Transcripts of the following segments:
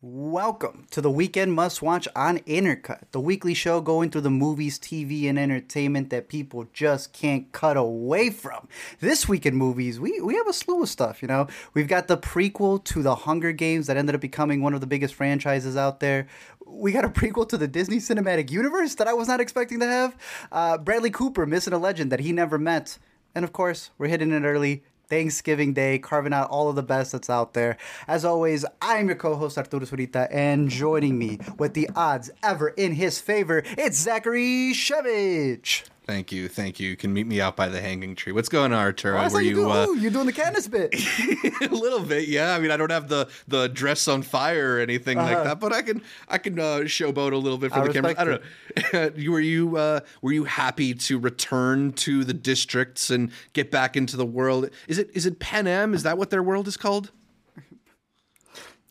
Welcome to the Weekend Must Watch on Intercut, the weekly show going through the movies, TV, and entertainment that people just can't cut away from. This week in movies, we, we have a slew of stuff, you know. We've got the prequel to the Hunger Games that ended up becoming one of the biggest franchises out there. We got a prequel to the Disney Cinematic Universe that I was not expecting to have. Uh, Bradley Cooper missing a legend that he never met. And of course, we're hitting it early Thanksgiving Day, carving out all of the best that's out there. As always, I'm your co-host Arturo Zurita, and joining me with the odds ever in his favor, it's Zachary Shevich. Thank you, thank you. You can meet me out by the hanging tree. What's going on, Arturo? Oh, Were you? you uh... Ooh, you're doing the Candace bit. a little bit, yeah. I mean, I don't have the the dress on fire or anything uh-huh. like that, but I can I can uh, showboat a little bit for I the camera. I don't know. were you uh, were you happy to return to the districts and get back into the world? Is it is it Panem? Is that what their world is called?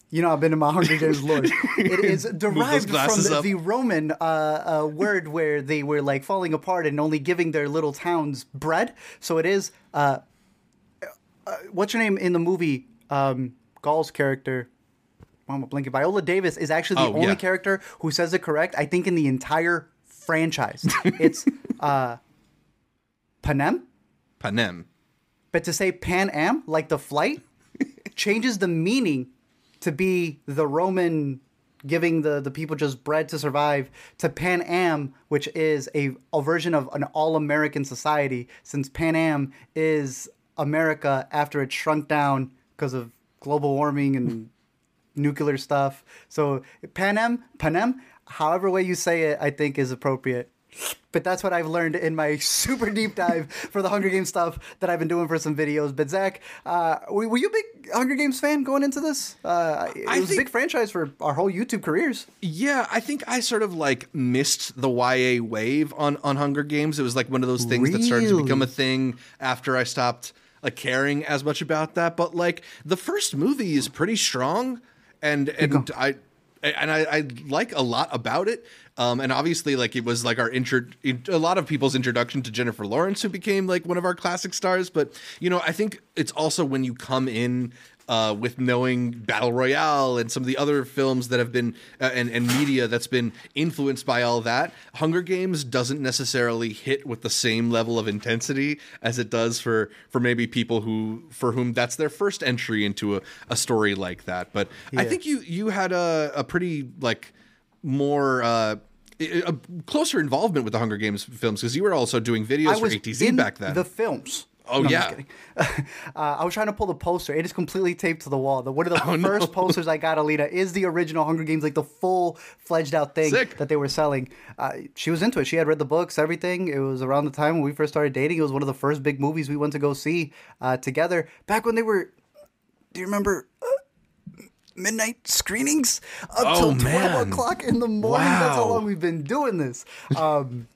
You know, I've been to my Hunger Games lore. It is derived from the, the Roman uh, uh, word where they were like falling apart and only giving their little towns bread. So it is. Uh, uh what's your name in the movie? Um, Gaul's character. I'm blinking. Viola Davis is actually the oh, only yeah. character who says it correct. I think in the entire franchise, it's uh, Panem. Panem. But to say Pan Am, like the flight, changes the meaning to be the Roman giving the, the people just bread to survive to Pan Am, which is a, a version of an all American society, since Pan Am is America after it shrunk down because of global warming and nuclear stuff. So Pan Am, Pan Am, however way you say it, I think is appropriate but that's what I've learned in my super deep dive for the Hunger Games stuff that I've been doing for some videos. But Zach, uh, were, were, you a big Hunger Games fan going into this? Uh, it I was think, a big franchise for our whole YouTube careers. Yeah, I think I sort of like missed the YA wave on on Hunger Games. It was like one of those things really? that started to become a thing after I stopped like caring as much about that. But like the first movie is pretty strong, and and I and I, I, like a lot about it. Um, and obviously, like it was like our intro, a lot of people's introduction to Jennifer Lawrence, who became like one of our classic stars. But you know, I think it's also when you come in uh, with knowing Battle Royale and some of the other films that have been uh, and, and media that's been influenced by all that, Hunger Games doesn't necessarily hit with the same level of intensity as it does for for maybe people who for whom that's their first entry into a, a story like that. But yeah. I think you you had a, a pretty like more uh, a closer involvement with the Hunger Games films because you were also doing videos for ATZ back then. The films. Oh no, yeah. uh, I was trying to pull the poster. It is completely taped to the wall. The, one of the oh, first no. posters I got, Alita, is the original Hunger Games, like the full fledged out thing Sick. that they were selling. Uh, she was into it. She had read the books, everything. It was around the time when we first started dating. It was one of the first big movies we went to go see uh, together. Back when they were. Do you remember? Uh, midnight screenings up oh, till 12 o'clock in the morning. Wow. That's how long we've been doing this. Um,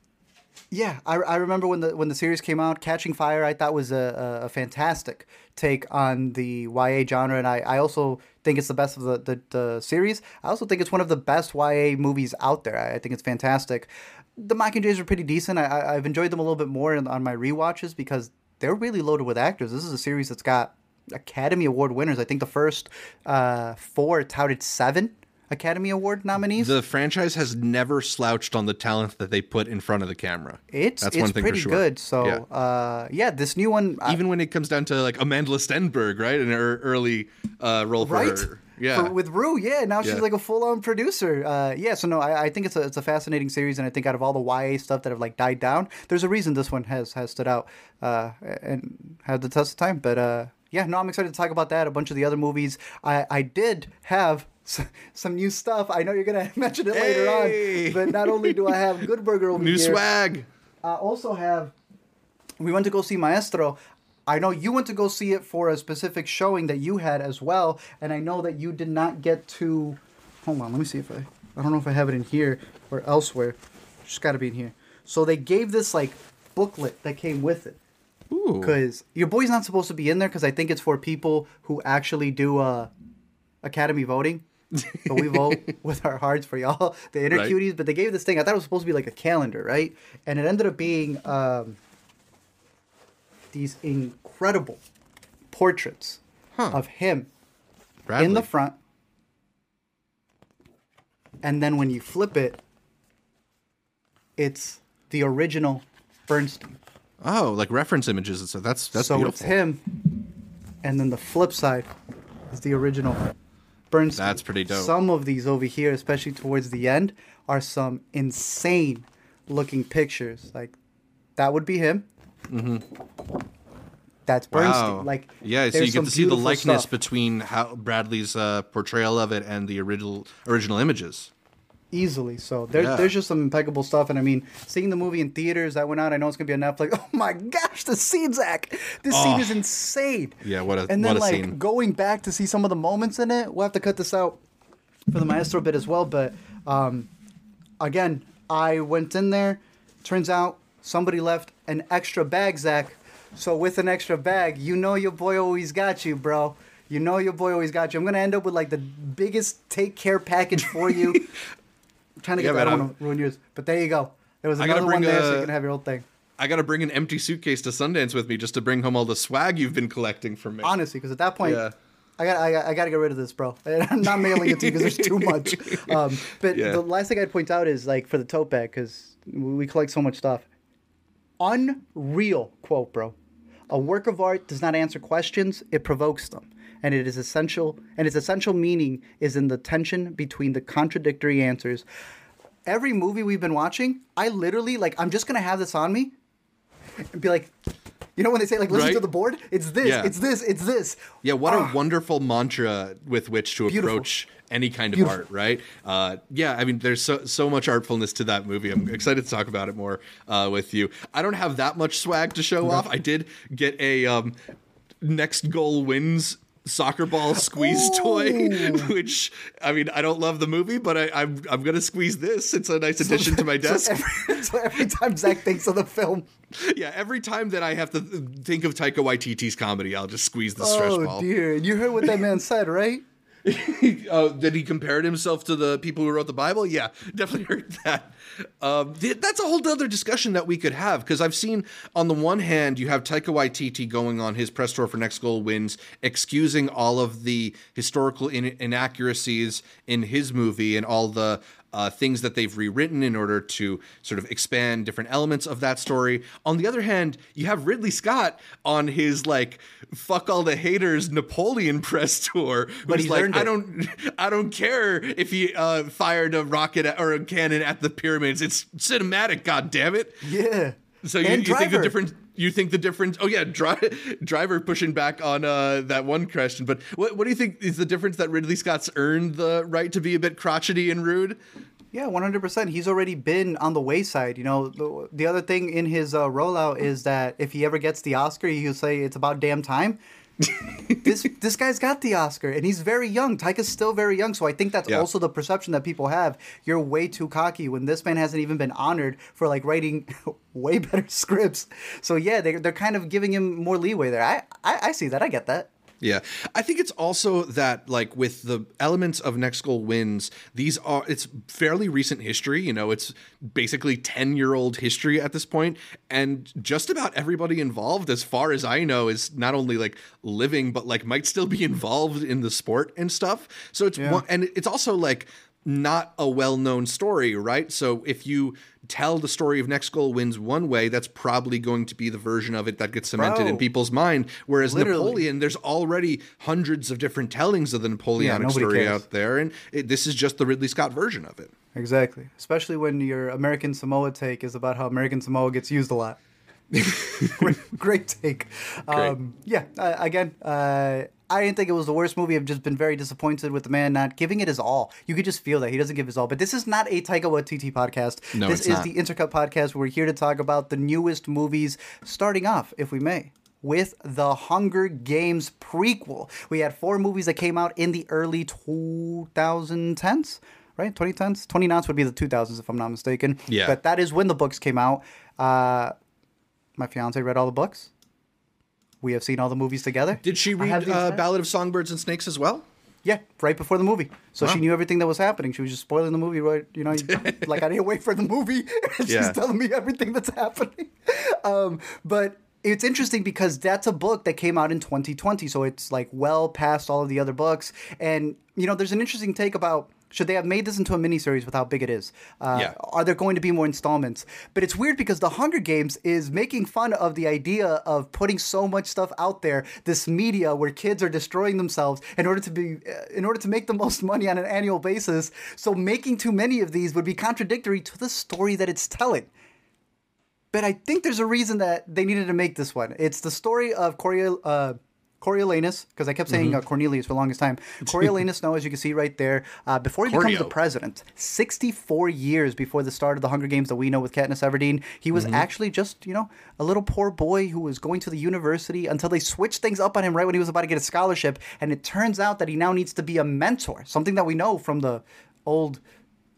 yeah, I, I remember when the when the series came out, Catching Fire. I thought was a, a, fantastic take on the YA genre, and I, I also think it's the best of the, the, the series. I also think it's one of the best YA movies out there. I, I think it's fantastic. The Mockingjays are pretty decent. I, I've enjoyed them a little bit more on my re-watches because they're really loaded with actors. This is a series that's got Academy Award winners. I think the first uh, four touted seven Academy Award nominees. The franchise has never slouched on the talent that they put in front of the camera. It's That's it's one thing pretty for sure. good. So yeah. Uh, yeah, this new one. Even when it comes down to like Amandla Stenberg, right, an early uh, role for right? her. Yeah, for, with Rue, yeah. Now she's yeah. like a full-on producer. Uh, yeah, so no, I, I, think it's a it's a fascinating series, and I think out of all the YA stuff that have like died down, there's a reason this one has has stood out uh, and had the test of time. But uh, yeah, no, I'm excited to talk about that. A bunch of the other movies. I I did have some new stuff. I know you're gonna mention it hey! later on, but not only do I have Good Burger over new here, swag, I also have. We went to go see Maestro. I know you went to go see it for a specific showing that you had as well, and I know that you did not get to. Hold on, let me see if I. I don't know if I have it in here or elsewhere. Just got to be in here. So they gave this like booklet that came with it. Because your boy's not supposed to be in there because I think it's for people who actually do uh, Academy voting but we vote with our hearts for y'all, the inner right. cuties. But they gave this thing. I thought it was supposed to be like a calendar, right? And it ended up being um, these incredible portraits huh. of him Bradley. in the front, and then when you flip it, it's the original Bernstein. Oh, like reference images and stuff. That's that's so beautiful. it's him, and then the flip side is the original Bernstein. That's pretty dope. Some of these over here, especially towards the end, are some insane looking pictures. Like that would be him. Mm-hmm. That's Bernstein. Wow. Like yeah, so you get to see the likeness stuff. between how Bradley's uh, portrayal of it and the original original images. Easily. So there, Yeah. there's just some impeccable stuff. And I mean, seeing the movie in theaters that went out, I know it's gonna be on Netflix. Oh my gosh, the scene, Zach! This scene Oh. is insane. Yeah, what a- and then like scene. going back to see some of the moments in it. We'll have to cut this out for the maestro bit as well. But um, again, I went in there. Turns out somebody left an extra bag, Zach. So with an extra bag, you know your boy always got you, bro. You know your boy always got you. I'm gonna end up with like the biggest take care package for you. I'm trying to get Yeah, that. I don't want to ruin yours, but there you go. There was another one there, so you can have your old thing. I got to bring an empty suitcase to Sundance with me just to bring home all the swag you've been collecting from me. Honestly, because at that point, Yeah. I got I, I got to get rid of this, bro. I'm not mailing it to you because there's too much. Um, but Yeah. the last thing I'd point out is like for the tote bag because we collect so much stuff. Unreal quote, bro. A work of art does not answer questions; it provokes them, and it is essential. And its essential meaning is in the tension between the contradictory answers. Every movie we've been watching, I literally like. I'm just gonna have this on me and be like, you know, when they say like listen Right? to the board, it's this, Yeah. it's this, it's this. Yeah, what a wonderful mantra with which to Ah. Beautiful. approach any kind of Beautiful. art, right? Uh, yeah, I mean, there's so so much artfulness to that movie. I'm excited to talk about it more uh, with you. I don't have that much swag to show off. I did get a um, next goal wins soccer ball squeeze oh. toy, which I mean, I don't love the movie, but I, I'm I'm gonna squeeze this. It's a nice addition to my desk. So every, so every time Zach thinks of the film, yeah, every time that I have to think of Taika Waititi's comedy, I'll just squeeze the stretch oh ball. Oh dear, you heard what that man said, right? Oh, did he compared himself to the people who wrote the Bible? Yeah, definitely heard that. Um, th- that's a whole other discussion that we could have because I've seen on the one hand you have Taika Waititi going on his press tour for Next Goal Wins, excusing all of the historical in- inaccuracies in his movie and all the uh, things that they've rewritten in order to sort of expand different elements of that story. On the other hand, you have Ridley Scott on his like fuck all the haters Napoleon press tour, But who's he's like, I don't, I don't care if he uh, fired a rocket at, or a cannon at the pyramids. It's cinematic, god damn it. Yeah. So you, you think the Driver. You think the difference? Oh yeah, dri- driver pushing back on uh, that one question. But what what do you think is the difference that Ridley Scott's earned the right to be a bit crotchety and rude? Yeah, one hundred percent. He's already been on the wayside. You know, the, the other thing in his uh, rollout is that if he ever gets the Oscar, he'll say it's about damn time. This this guy's got the Oscar, and he's very young. Taika's still very young, so I think that's Yeah. also the perception that people have. You're way too cocky when this man hasn't even been honored for like writing way better scripts. So yeah, they they're kind of giving him more leeway there. I I, I see that. I get that. Yeah, I think it's also that like with the elements of next goal wins, these are it's fairly recent history. You know, it's basically ten year old history at this point, and just about everybody involved, as far as I know, is not only like living but like might still be involved in the sport and stuff. So it's one, and it's also like not a well known story, right? So if you tell the story of Next Goal Wins one way, that's probably going to be the version of it that gets cemented Bro. in people's mind. Whereas Literally. Napoleon, there's already hundreds of different tellings of the Napoleonic nobody story cares. out there, and it, this is just the Ridley Scott version of it. Exactly. Especially when your American Samoa take is about how American Samoa gets used a lot. Great, great take. Um, yeah, uh, again, uh, I didn't think it was the worst movie. I've just been very disappointed with the man not giving it his all. You could just feel that he doesn't give his all. But this is not a Taika Waititi podcast. No, this is not. the Intercut podcast. We're here to talk about the newest movies, starting off, if we may. With the Hunger Games prequel. We had four movies that came out in the early 2010s, right? 2010s? 29s would be the 2000s, if I'm not mistaken. Yeah. But that is when the books came out. Uh, my fiance read all the books. We have seen all the movies together. Did she read uh, Ballad of Songbirds and Snakes as well? Yeah, right before the movie. So Wow. she knew everything that was happening. She was just spoiling the movie, right? You know, like I didn't wait for the movie. and She's Yeah. telling me everything that's happening. Um, but it's interesting because that's a book that came out in 2020. So it's like well past all of the other books. And, you know, there's an interesting take about should they have made this into a miniseries with how big it is? Uh, yeah. Are there going to be more installments? But it's weird because The Hunger Games is making fun of the idea of putting so much stuff out there, this media where kids are destroying themselves in order to be, uh, in order to make the most money on an annual basis. So making too many of these would be contradictory to the story that it's telling. But I think there's a reason that they needed to make this one. It's the story of Corey. Uh, Coriolanus, because I kept saying mm-hmm. uh, Cornelius for the longest time. Coriolanus Snow, as you can see right there, uh, before he becomes the president, 64 years before the start of the Hunger Games that we know with Katniss Everdeen, he was mm-hmm. actually just, you know, a little poor boy who was going to the university until they switched things up on him right when he was about to get a scholarship. And it turns out that he now needs to be a mentor, something that we know from the old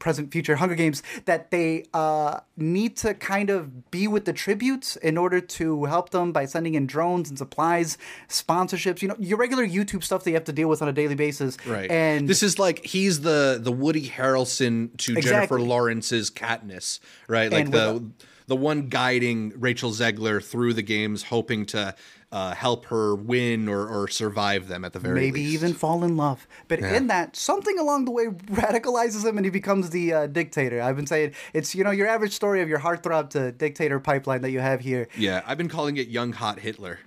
present, future Hunger Games that they uh, need to kind of be with the tributes in order to help them by sending in drones and supplies, sponsorships. You know, your regular YouTube stuff that you have to deal with on a daily basis. Right. And this is like he's the the Woody Harrelson to exactly. Jennifer Lawrence's Katniss, right? Like the the one guiding Rachel Zegler through the games, hoping to uh, help her win or, or survive them at the very least. maybe least. even fall in love. But yeah. in that, something along the way radicalizes him and he becomes the uh, dictator. I've been saying it's you know your average story of your heartthrob to dictator pipeline that you have here. Yeah, I've been calling it young hot Hitler.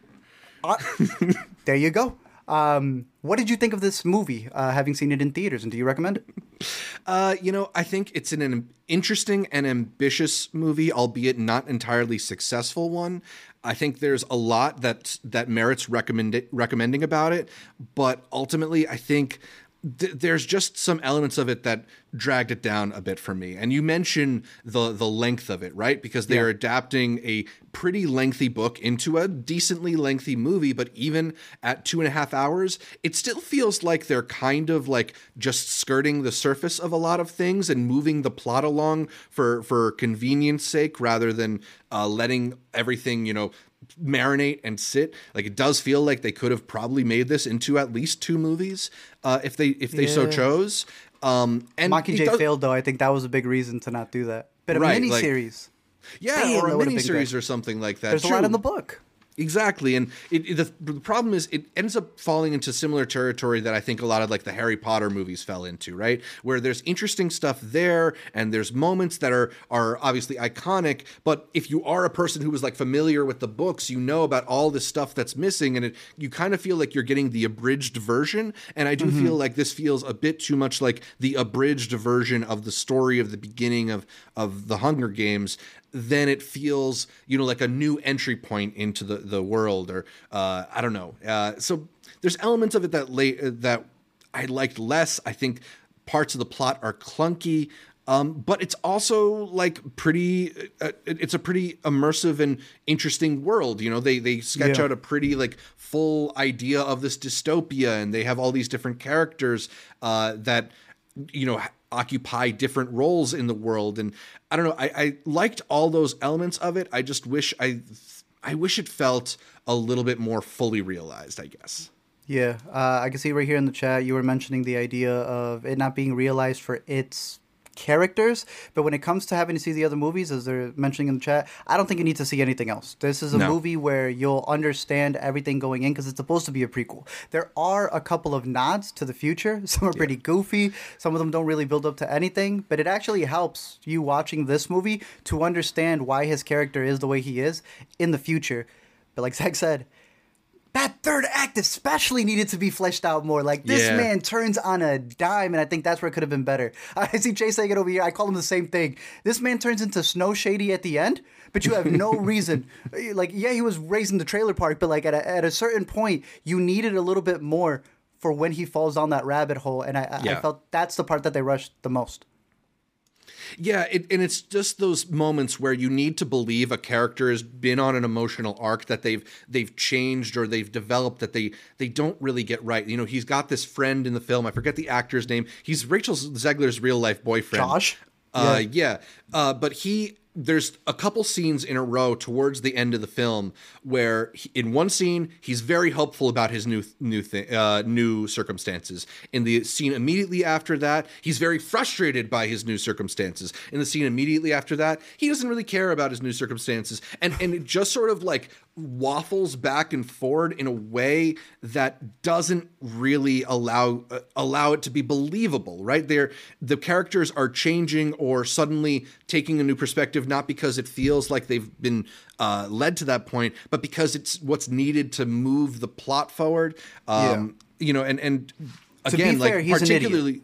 Uh, there you go. Um, what did you think of this movie, uh, having seen it in theaters, and do you recommend it? Uh, you know, I think it's an interesting and ambitious movie, albeit not entirely successful one. I think there's a lot that that merits recommend recommending about it, but ultimately, I think th- there's just some elements of it that dragged it down a bit for me. And you mention the the length of it, right? Because they yeah. are adapting a pretty lengthy book into a decently lengthy movie, but even at two and a half hours, it still feels like they're kind of like just skirting the surface of a lot of things and moving the plot along for for convenience sake rather than uh, letting everything you know marinate and sit. Like it does feel like they could have probably made this into at least two movies uh, if they if they yeah. so chose. Um, and Mockingjay does, failed though. I think that was a big reason to not do that. But a right, miniseries, like, yeah, or a miniseries or something like that. There's a lot in the book. Exactly, and it, it, the, the problem is it ends up falling into similar territory that I think a lot of like the Harry Potter movies fell into, right? Where there's interesting stuff there, and there's moments that are are obviously iconic. But if you are a person who was like familiar with the books, you know about all this stuff that's missing, and it you kind of feel like you're getting the abridged version. And I do mm-hmm. feel like this feels a bit too much like the abridged version of the story of the beginning of of the Hunger Games then it feels you know like a new entry point into the the world or uh, I don't know. Uh, so there's elements of it that late that I liked less. I think parts of the plot are clunky. Um, but it's also like pretty. Uh, it's a pretty immersive and interesting world. You know, they they sketch yeah. out a pretty like full idea of this dystopia, and they have all these different characters uh, that you know occupy different roles in the world. And i don't know I, I liked all those elements of it. I just wish i i wish it felt a little bit more fully realized i guess. Yeah uh, i can see right here in the chat you were mentioning the idea of it not being realized for its characters. But when it comes to having to see the other movies, as they're mentioning in the chat, I don't think you need to see anything else. This is a no. movie where you'll understand everything going in because it's supposed to be a prequel. There are a couple of nods to the future. Some are pretty yeah. goofy. Some of them don't really build up to anything. But it actually helps you watching this movie to understand why his character is the way he is in the future. But like Zach said, that third act especially needed to be fleshed out more. Like this yeah. man turns on a dime, and I think that's where it could have been better. I see Jay saying it over here. I call him the same thing. This man turns into Snow Shady at the end, but you have no reason. Eh, like, yeah, he was raised in the trailer park, but like at a, at a certain point, you needed a little bit more for when he falls down that rabbit hole, and I, yeah. I felt that's the part that they rushed the most. Yeah, it, and it's just those moments where you need to believe a character has been on an emotional arc that they've they've changed or they've developed that they they don't really get right. You know, he's got this friend in the film. I forget the actor's name. He's Rachel Zegler's real life boyfriend. Josh. Uh, yeah, yeah. Uh, but he there's a couple scenes in a row towards the end of the film where he, in one scene he's very helpful about his new new thing uh, new circumstances. In the scene immediately after that he's very frustrated by his new circumstances. In the scene immediately after that he doesn't really care about his new circumstances. And and it just sort of like waffles back and forward in a way that doesn't really allow uh, allow it to be believable right there the characters are changing or suddenly taking a new perspective not because it feels like they've been uh, led to that point but because it's what's needed to move the plot forward um, yeah. you know and and again fair, like particularly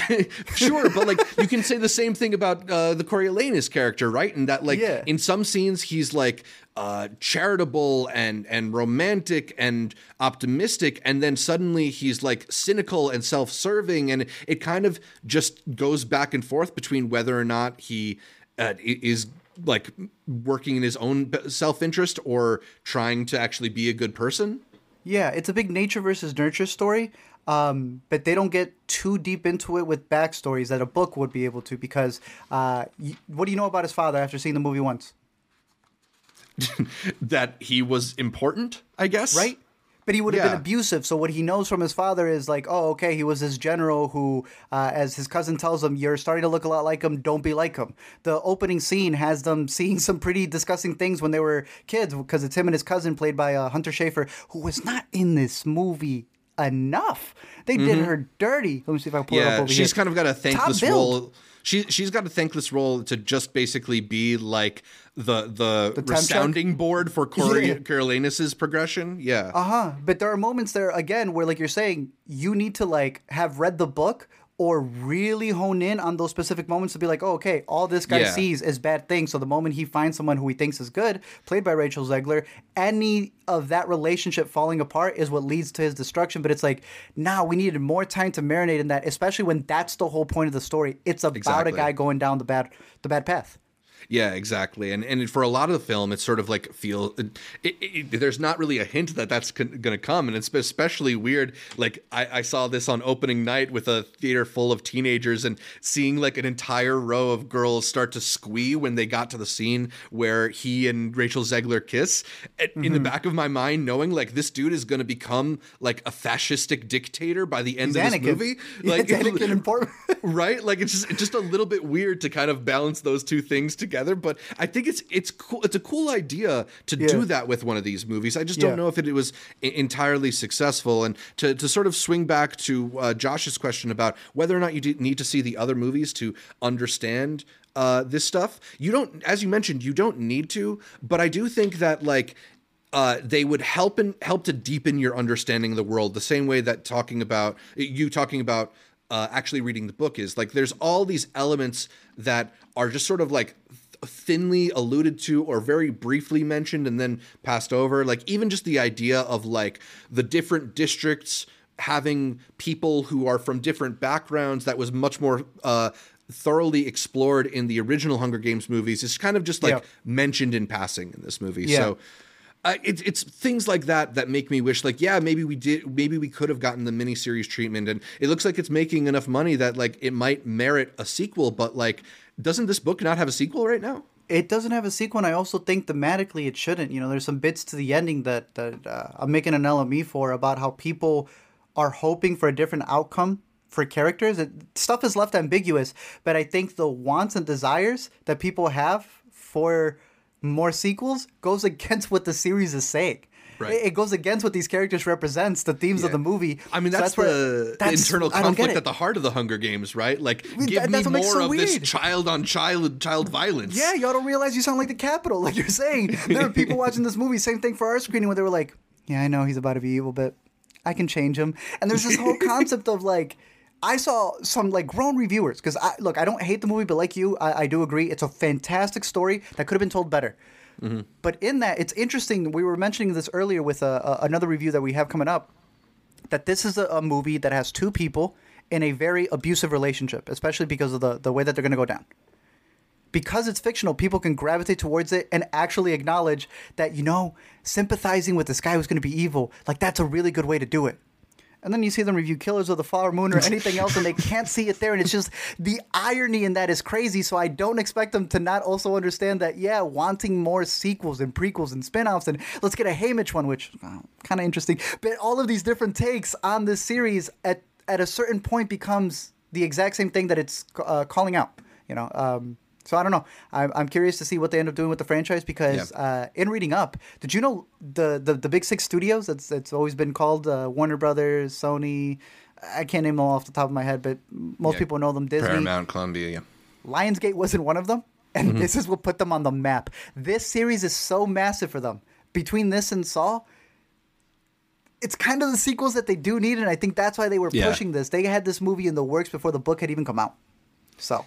sure, but like you can say the same thing about uh, the Coriolanus character, right? And that like yeah. in some scenes he's like uh, charitable and and romantic and optimistic, and then suddenly he's like cynical and self-serving, and it kind of just goes back and forth between whether or not he uh, is like working in his own self-interest or trying to actually be a good person. Yeah, it's a big nature versus nurture story. Um, but they don't get too deep into it with backstories that a book would be able to. Because uh, what do you know about his father after seeing the movie once? that he was important, I guess. Right? But he would have yeah. been abusive. So what he knows from his father is like, oh, okay, he was this general who, uh, as his cousin tells him, you're starting to look a lot like him. Don't be like him. The opening scene has them seeing some pretty disgusting things when they were kids because it's him and his cousin played by uh, Hunter Schafer, who was not in this movie enough. They mm-hmm. did her dirty. Let me see if I can pull yeah, it up over she's here. She's kind of got a thankless role. She she's got a thankless role to just basically be like the the, the resounding board for Cori- yeah. Coriolanus's progression. Yeah. Uh huh. But there are moments there again where like you're saying you need to like have read the book or really hone in on those specific moments to be like, oh, okay, all this guy yeah. sees is bad things. So the moment he finds someone who he thinks is good, played by Rachel Zegler, any of that relationship falling apart is what leads to his destruction. But it's like, now nah, we needed more time to marinate in that, especially when that's the whole point of the story. It's about exactly. a guy going down the bad the bad path. Yeah, exactly. And and for a lot of the film, it's sort of like feel. It, it, there's not really a hint that that's con- going to come, and it's especially weird. Like I, I saw this on opening night with a theater full of teenagers, and seeing like an entire row of girls start to squee when they got to the scene where he and Rachel Zegler kiss. Mm-hmm. In the mm-hmm. back of my mind, knowing like this dude is going to become like a fascistic dictator by the end He's of this movie, like yeah, Anakin important, right? Like it's just it's just a little bit weird to kind of balance those two things together together. But I think it's it's cool. It's a cool idea to yeah. do that with one of these movies. I just don't yeah. know if it, it was entirely successful. And to to sort of swing back to uh, Josh's question about whether or not you need to see the other movies to understand uh, this stuff, you don't. As you mentioned, you don't need to. But I do think that like uh, they would help and help to deepen your understanding of the world the same way that talking about you talking about uh, actually reading the book is like there's all these elements that are just sort of like thinly alluded to or very briefly mentioned and then passed over. Like even just the idea of like the different districts having people who are from different backgrounds that was much more uh, thoroughly explored in the original Hunger Games movies is kind of just like yeah. mentioned in passing in this movie. Yeah. So uh, it, it's things like that that make me wish like yeah maybe we did maybe we could have gotten the miniseries treatment and it looks like it's making enough money that like it might merit a sequel but like doesn't this book not have a sequel right now? It doesn't have a sequel, and I also think thematically it shouldn't. You know, there's some bits to the ending that that uh, I'm making an LME for about how people are hoping for a different outcome for characters. It, stuff is left ambiguous, but I think the wants and desires that people have for more sequels goes against what the series is saying. Right. It, goes against what these characters represents, the themes yeah. of the movie. I mean, that's, so that's the, that's, internal conflict at the heart of the Hunger Games, right? Like, give me more so of weird. this child on child child violence. Yeah, y'all don't realize you sound like the Capitol, like you're saying. There were people watching this movie, same thing for our screening, where they were like, "Yeah, I know he's about to be evil, but I can change him." And there's this whole concept of like. I saw some like grown reviewers because I look, I don't hate the movie, but like you, I, I do agree it's a fantastic story that could have been told better. Mm-hmm. But in that, it's interesting. We were mentioning this earlier with a, a, another review that we have coming up. That this is a, a movie that has two people in a very abusive relationship, especially because of the, the way that they're going to go down. Because it's fictional, people can gravitate towards it and actually acknowledge that, you know, sympathizing with this guy who's going to be evil, like that's a really good way to do it and then you see them review Killers of the Flower Moon or anything else, and they can't see it there. And it's just the irony in that is crazy. So I don't expect them to not also understand that, yeah, wanting more sequels and prequels and spin offs, and let's get a Haymitch one, which uh, kind of interesting. But all of these different takes on this series at, at a certain point becomes the exact same thing that it's uh, calling out, you know? Um, So I don't know. I'm, I'm curious to see what they end up doing with the franchise because yeah. uh, in reading up, did you know the, the, the big six studios? It's it's always been called uh, Warner Brothers, Sony. I can't name them all off the top of my head, but most yeah. people know them. Disney, Paramount, Columbia. Yeah. Lionsgate wasn't one of them, and mm-hmm. this is what put them on the map. This series is so massive for them. Between this and Saw, it's kind of the sequels that they do need, and I think that's why they were yeah. pushing this. They had this movie in the works before the book had even come out. So,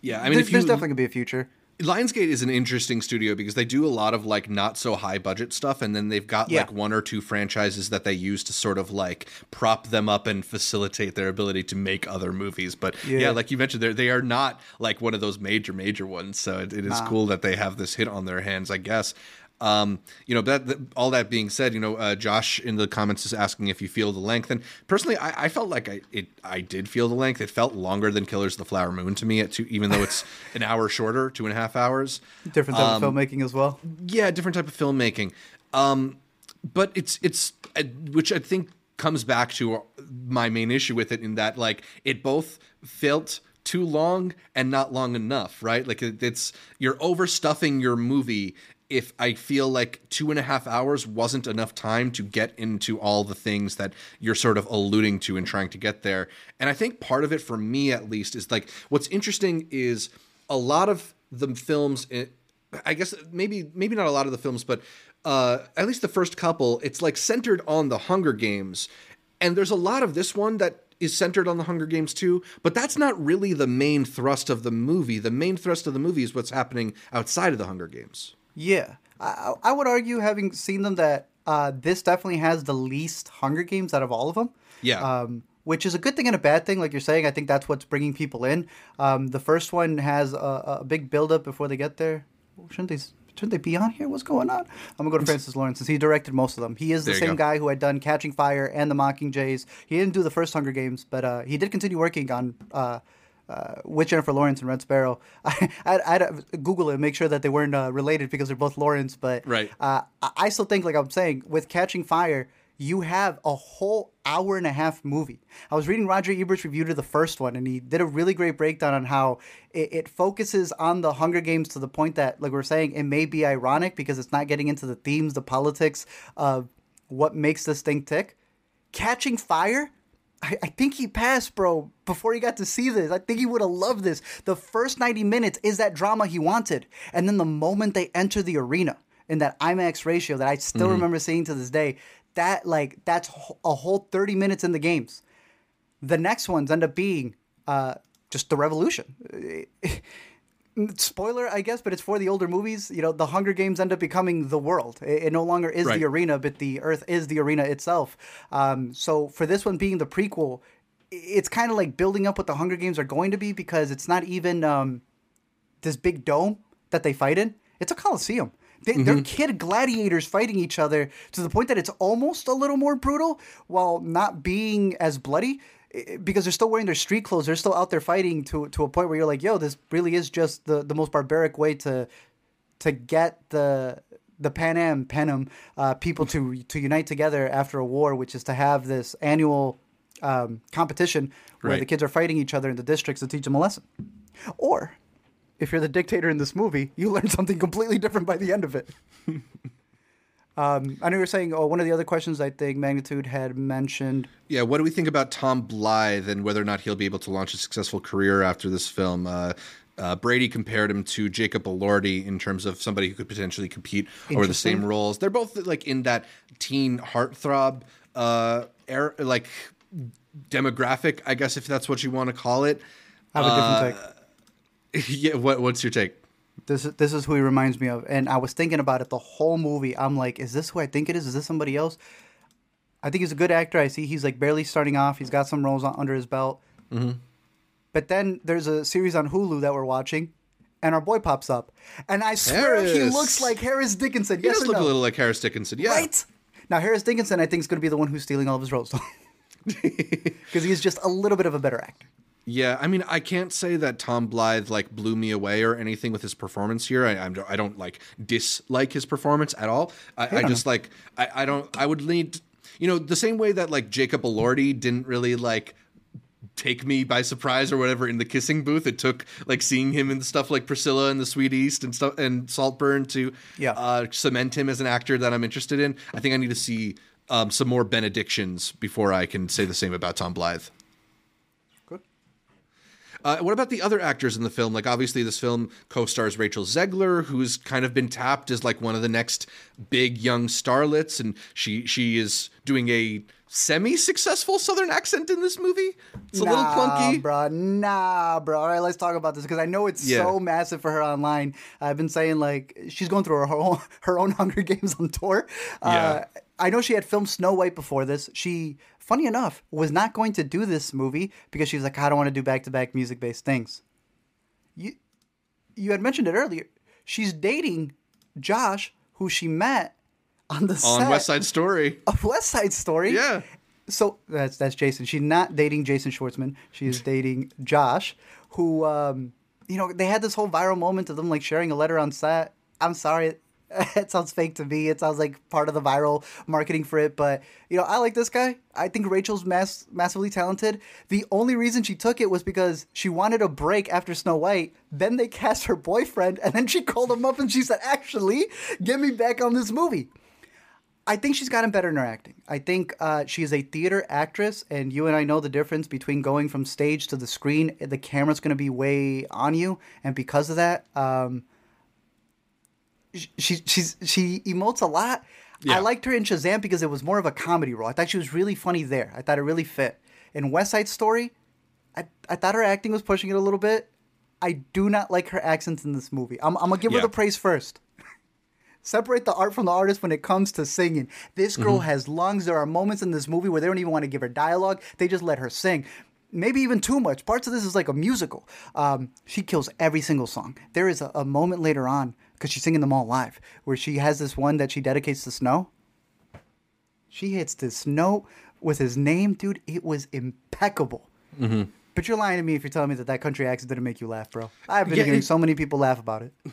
yeah, I mean, there's, you, there's definitely gonna be a future. Lionsgate is an interesting studio because they do a lot of like not so high budget stuff, and then they've got yeah. like one or two franchises that they use to sort of like prop them up and facilitate their ability to make other movies. But yeah, yeah like you mentioned, they they are not like one of those major major ones. So it, it is cool that they have this hit on their hands, I guess. Um, you know, that, that, all that being said, you know, uh, Josh in the comments is asking if you feel the length, and personally, I, I, felt like I it I did feel the length. It felt longer than Killers of the Flower Moon to me, at two, even though it's an hour shorter, two and a half hours. Different type um, of filmmaking as well. Yeah, different type of filmmaking. Um, but it's it's uh, which I think comes back to my main issue with it in that like it both felt too long and not long enough, right? Like it's you're overstuffing your movie if I feel like two and a half hours wasn't enough time to get into all the things that you're sort of alluding to and trying to get there. And I think part of it, for me at least, is like what's interesting is a lot of the films. Eh, I guess maybe maybe not a lot of the films, but uh, at least the first couple, it's like centered on the Hunger Games, and there's a lot of this one that is centered on the Hunger Games too, but that's not really the main thrust of the movie. The main thrust of the movie is what's happening outside of the Hunger Games. Yeah, I, I would argue, having seen them, that uh, this definitely has the least Hunger Games out of all of them. Yeah. Um, which is a good thing and a bad thing. Like you're saying, I think that's what's bringing people in. Um, the first one has a, a big build-up before they get there. Shouldn't they? Shouldn't they be on here? What's going on? I'm gonna go to Francis Lawrence since he directed most of them. He is the same guy who had done Catching Fire and The Mockingjays. He didn't do the first Hunger Games, but uh, he did continue working on uh, uh, with Jennifer Lawrence and Red Sparrow. I, I'd, I'd, Google it, and make sure that they weren't uh, related because they're both Lawrence. But right. Uh, I still think, like I'm saying, with Catching Fire, you have a whole hour and a half movie. I was reading Roger Ebert's review to the first one, and he did a really great breakdown on how it, it, focuses on the Hunger Games to the point that, like we are saying, it may be ironic because it's not getting into the themes, the politics of what makes this thing tick. Catching Fire I, I think he passed, bro, before he got to see this. I think he would have loved this. The first 90 minutes is that drama he wanted. And then the moment they enter the arena in that IMAX ratio that I still mm-hmm. remember seeing to this day, that like that's a whole 30 minutes in the games. The next ones end up being uh, just the revolution. spoiler, I guess, but it's for the older movies. You know, the Hunger Games end up becoming the world. It, it no longer is right. the arena, but the Earth is the arena itself. Um, so for this one being the prequel, it's kind of like building up what the Hunger Games are going to be because it's not even um, this big dome that they fight in. It's a coliseum. They, are mm-hmm. kid gladiators fighting each other to the point that it's almost a little more brutal while not being as bloody because they're still wearing their street clothes. They're still out there fighting to to a point where you're like, yo, this really is just the, the most barbaric way to to get the the Pan Am Panem uh, people to to unite together after a war, which is to have this annual um, competition where right. the kids are fighting each other in the districts to teach them a lesson. Or if you're the dictator in this movie, you learn something completely different by the end of it. Um, I know you were saying, oh, one of the other questions I think Magnitude had mentioned. Yeah, what do we think about Tom Blyth and whether or not he'll be able to launch a successful career after this film? Uh, uh, Brady compared him to Jacob Elordi in terms of somebody who could potentially compete over the same roles. They're both like in that teen heartthrob, uh, er, like demographic, I guess if that's what you want to call it. I have a different take. Yeah, what, what's your take? This is this is who he reminds me of, and I was thinking about it the whole movie. I'm like, is this who I think it is? Is this somebody else? I think he's a good actor. I see he's like barely starting off. He's got some roles on, under his belt. Mm-hmm. But then there's a series on Hulu that we're watching, and our boy pops up, and I swear Harris. he looks like Harris Dickinson. He yes does look no? a little like Harris Dickinson. Yeah, right. Now Harris Dickinson, I think, is going to be the one who's stealing all of his roles, because he's just a little bit of a better actor. Yeah, I mean, I can't say that Tom Blyth like blew me away or anything with his performance here. I, I'm, I don't like dislike his performance at all. I, I just like I, I don't. I would need, you know, the same way that like Jacob Elordi didn't really like take me by surprise or whatever in the kissing booth. It took like seeing him in stuff like Priscilla and the Sweet East and stuff and Saltburn to yeah. uh, cement him as an actor that I'm interested in. I think I need to see um, some more benedictions before I can say the same about Tom Blyth. Uh, what about the other actors in the film? Like, obviously, this film co-stars Rachel Zegler, who's kind of been tapped as like one of the next big young starlets, and she she is doing a semi-successful Southern accent in this movie. It's a nah, little clunky, bro. Nah, bro. All right, let's talk about this because I know it's yeah. so massive for her online. I've been saying like she's going through her own, her own Hunger Games on tour. Uh, yeah. I know she had filmed Snow White before this. She funny enough, was not going to do this movie because she was like, I don't want to do back to back music based things. You you had mentioned it earlier. She's dating Josh, who she met on the on West Side Story. Of West Side Story. Yeah. So that's that's Jason. She's not dating Jason Schwartzman. She is dating Josh, who um, you know they had this whole viral moment of them like sharing a letter on set. I'm sorry, it sounds fake to me. It sounds like part of the viral marketing for it. But you know, I like this guy. I think Rachel's mass- massively talented. The only reason she took it was because she wanted a break after Snow White. Then they cast her boyfriend, and then she called him up and she said, "Actually, get me back on this movie." I think she's gotten better in her acting. I think uh, she's a theater actress, and you and I know the difference between going from stage to the screen. The camera's going to be way on you, and because of that, um, she she's she emotes a lot. Yeah. I liked her in Shazam because it was more of a comedy role. I thought she was really funny there. I thought it really fit. In West Side Story, I I thought her acting was pushing it a little bit. I do not like her accents in this movie. I'm, I'm gonna give yeah. her the praise first. Separate the art from the artist when it comes to singing. This girl mm-hmm. has lungs. There are moments in this movie where they don't even want to give her dialogue. They just let her sing maybe even too much. Parts of this is like a musical. Um, she kills every single song. There is a, a moment later on because she's singing them all live, where she has this one that she dedicates to Snow. She hits this note with his name, dude. It was impeccable. Mm-hmm. But you're lying to me if you're telling me that that country accent didn't make you laugh, bro. I've been yeah, hearing it, so many people laugh about it.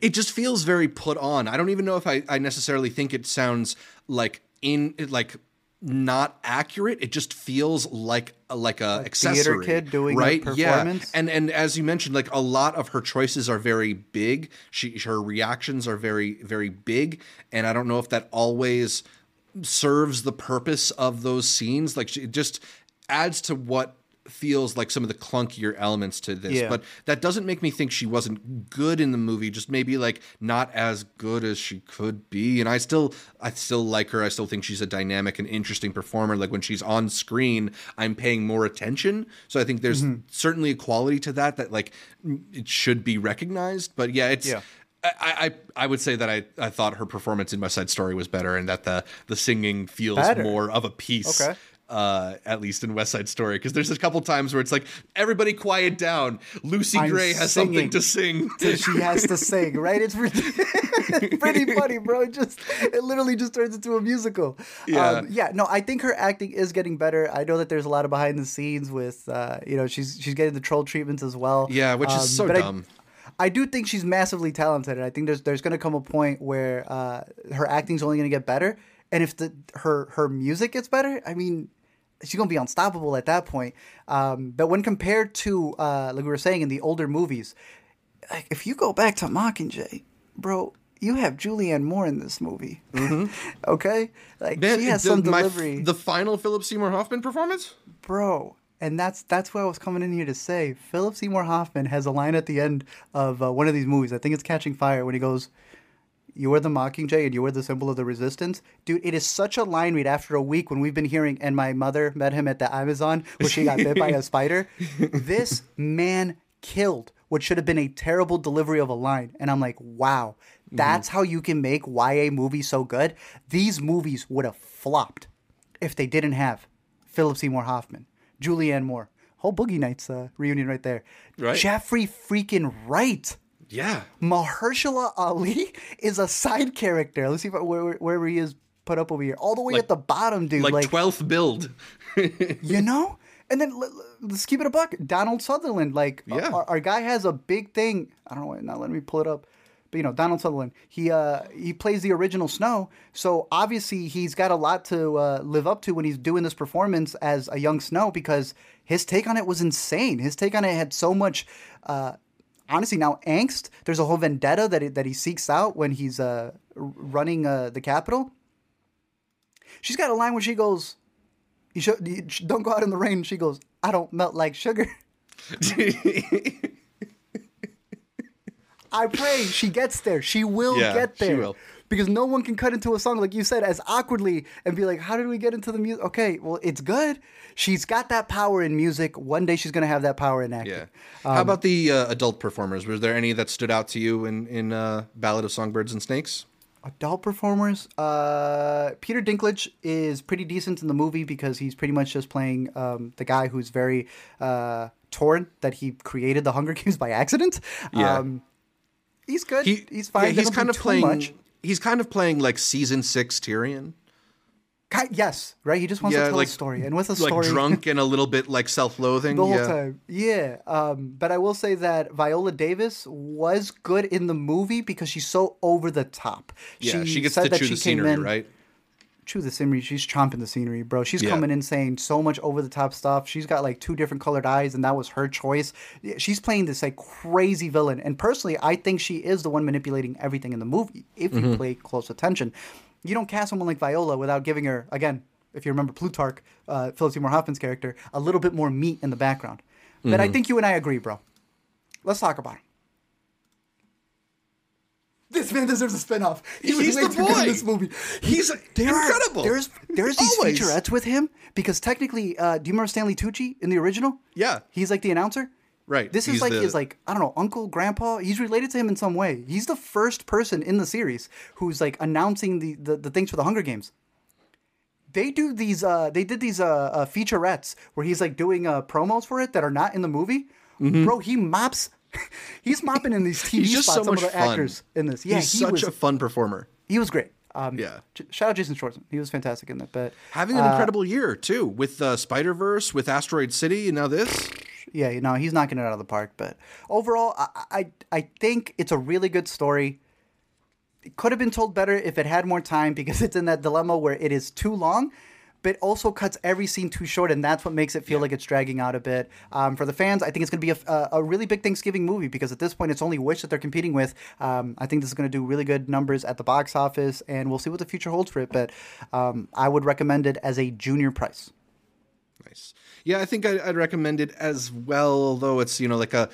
It just feels very put on. I don't even know if I, I necessarily think it sounds like in like not accurate. It just feels like like a, a accessory, theater kid doing right. Yeah, and and as you mentioned, like a lot of her choices are very big. She her reactions are very very big, and I don't know if that always serves the purpose of those scenes. Like she just adds to what feels like some of the clunkier elements to this. Yeah. But that doesn't make me think she wasn't good in the movie, just maybe like not as good as she could be. And I still I still like her. I still think she's a dynamic and interesting performer. Like when she's on screen, I'm paying more attention. So I think there's mm-hmm. certainly a quality to that that like it should be recognized. But yeah, it's yeah. I, I I would say that I, I thought her performance in West Side Story was better and that the the singing feels better. more of a piece okay uh, at least in West Side Story, because there's a couple times where it's like, everybody quiet down. Lucy I'm Gray has something to sing. So she has to sing, right? It's pretty, pretty funny, bro. It just it literally just turns into a musical. Yeah, um, yeah. No, I think her acting is getting better. I know that there's a lot of behind the scenes with, uh, you know, she's she's getting the troll treatments as well. Yeah, which um, is so dumb. I, I do think she's massively talented, and I think there's there's going to come a point where uh, her acting's only going to get better, and if the her her music gets better, I mean, she's gonna be unstoppable at that point. Um, but when compared to uh, like we were saying in the older movies, like if you go back to Mockingjay, bro, you have Julianne Moore in this movie. Mm-hmm. okay, like Man, she has the, some delivery. The final Philip Seymour Hoffman performance, bro. And that's that's what I was coming in here to say. Philip Seymour Hoffman has a line at the end of uh, one of these movies. I think it's Catching Fire when he goes, you are the Mockingjay and you are the symbol of the resistance. Dude, it is such a line read after a week when we've been hearing, and my mother met him at the Amazon where she got bit by a spider. This man killed what should have been a terrible delivery of a line. And I'm like, wow, that's mm. how you can make YA movies so good. These movies would have flopped if they didn't have Philip Seymour Hoffman, Julianne Moore, whole Boogie Nights uh, reunion right there. Right. Jeffrey freaking Wright. Yeah. Mahershala Ali is a side character. Let's see if, where, wherever he is put up over here. All the way like, at the bottom, dude. Like, like 12th billed. you know? And then let's keep it a buck. Donald Sutherland, like, yeah. our, our, guy has a big thing. I don't know, Why, not letting me pull it up. but you know Donald Sutherland. He uh he plays the original Snow, so obviously he's got a lot to uh, live up to when he's doing this performance as a young Snow because his take on it was insane. His take on it had so much. Uh, honestly, now angst. There's a whole vendetta that he, that he seeks out when he's uh, running uh, the capital. She's got a line where she goes, "You should you don't go out in the rain." She goes, "I don't melt like sugar." I pray she gets there. She will Yeah, get she there. will. Because no one can cut into a song like you said as awkwardly and be like, "How did we get into the music?" Okay, well, it's good. She's got that power in music. One day she's gonna have that power in acting. Yeah. How about the uh, adult performers? Was there any that stood out to you in in uh, Ballad of Songbirds and Snakes? Adult performers. Uh, Peter Dinklage is pretty decent in the movie because he's pretty much just playing um, the guy who's very uh, torn that he created the Hunger Games by accident. Yeah. Um, he's good. He, he's fine. yeah, he's kind of playing. Much. He's kind of playing like season six Tyrion. Yes, right. He just wants to tell like- a story, and with a like story, drunk and a little bit like self-loathing. the whole yeah. time. Yeah. Um, but I will say that Viola Davis was good in the movie because she's so over the top. Yeah, she, gets said to she the scenery, in- right? Chew the scenery. She's chomping the scenery, bro. She's Yeah. coming in saying so much over the top stuff. She's got like two different colored eyes, and that was her choice. She's playing this like crazy villain, and personally, I think she is the one manipulating everything in the movie. If Mm-hmm. you pay close attention, you don't cast someone like Viola without giving her again. If you remember Plutarch, uh, Philip Seymour Hoffman's character, a little bit more meat in the background. But Mm-hmm. I think you and I agree, bro. Let's talk about him. This man deserves a spinoff. He was He's way the too good boy. in this movie. He's There are- incredible. there's there's these Always. featurettes with him because technically, uh, do you remember Stanley Tucci in the original? Yeah. he's like the announcer. Right. This is He's like the- his like I don't know uncle, grandpa. He's related to him in some way. He's the first person in the series who's like announcing the the, the things for the Hunger Games. They do these. Uh, they did these uh, uh, featurettes where he's like doing uh, promos for it that are not in the movie. Bro, he mops. he's mopping in these TV. He's just spots. so some much of the fun. actors in this. Yeah, he's he such was a fun performer. he was great. Um, Yeah. Shout out Jason Schwartzman. He was fantastic in that. But Having an incredible year too, with uh, Spider Verse, with Asteroid City, and now this. yeah, you know, he's knocking it out of the park. But overall, I, I I think it's a really good story. It could have been told better if it had more time because it's in that dilemma where it is too long, but also cuts every scene too short, and that's what makes it feel like it's dragging out a bit. Um, for the fans, I think it's going to be a, a, a really big Thanksgiving movie because at this point, it's only Wish that they're competing with. Um, I think this is going to do really good numbers at the box office, and we'll see what the future holds for it. But um, I would recommend it as a junior price. Nice. Yeah, I think I'd, I'd recommend it as well. Although it's you know like a,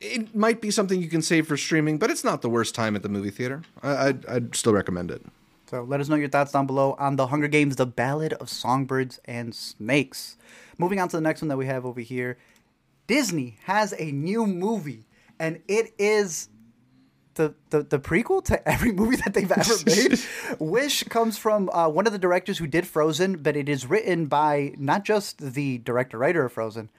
it might be something you can save for streaming, but it's not the worst time at the movie theater. I, I'd, I'd still recommend it. So let us know your thoughts down below on The Hunger Games, The Ballad of Songbirds and Snakes. Moving on to the next one that we have over here. Disney has a new movie, and it is the, the, the prequel to every movie that they've ever made. Wish comes from uh, one of the directors who did Frozen, but it is written by not just the director writer of Frozen,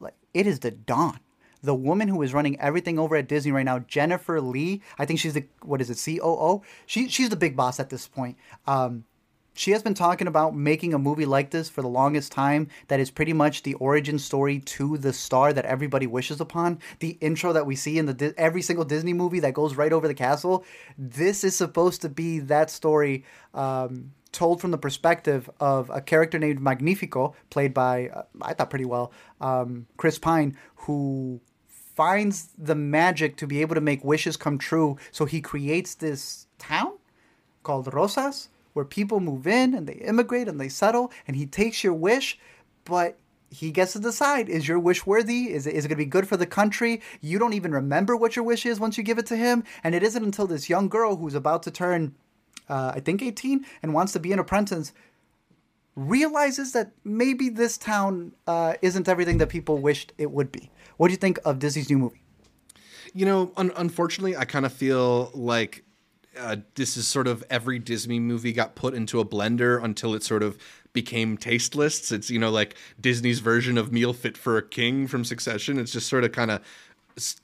like it is the Dawn. The woman who is running everything over at Disney right now, Jennifer Lee. I think she's the what is it, COO? She she's the big boss at this point. Um, she has been talking about making a movie like this for the longest time that is pretty much the origin story to the star that everybody wishes upon the intro that we see in the every single disney movie that goes right over the castle this is supposed to be that story um, told from the perspective of a character named magnifico played by uh, i thought pretty well um, chris pine who finds the magic to be able to make wishes come true so he creates this town called Rosas, where people move in and they immigrate and they settle, and he takes your wish, but he gets to decide is your wish worthy? Is it, is it going to be good for the country? You don't even remember what your wish is once you give it to him. And it isn't until this young girl who's about to turn, uh, I think, 18 and wants to be an apprentice realizes that maybe this town uh, isn't everything that people wished it would be. What do you think of Disney's new movie? You know, un- unfortunately, I kind of feel like uh, this is sort of every Disney movie got put into a blender until it sort of became tasteless. It's you know like Disney's version of Meal Fit for a King from Succession. It's just sort of kind of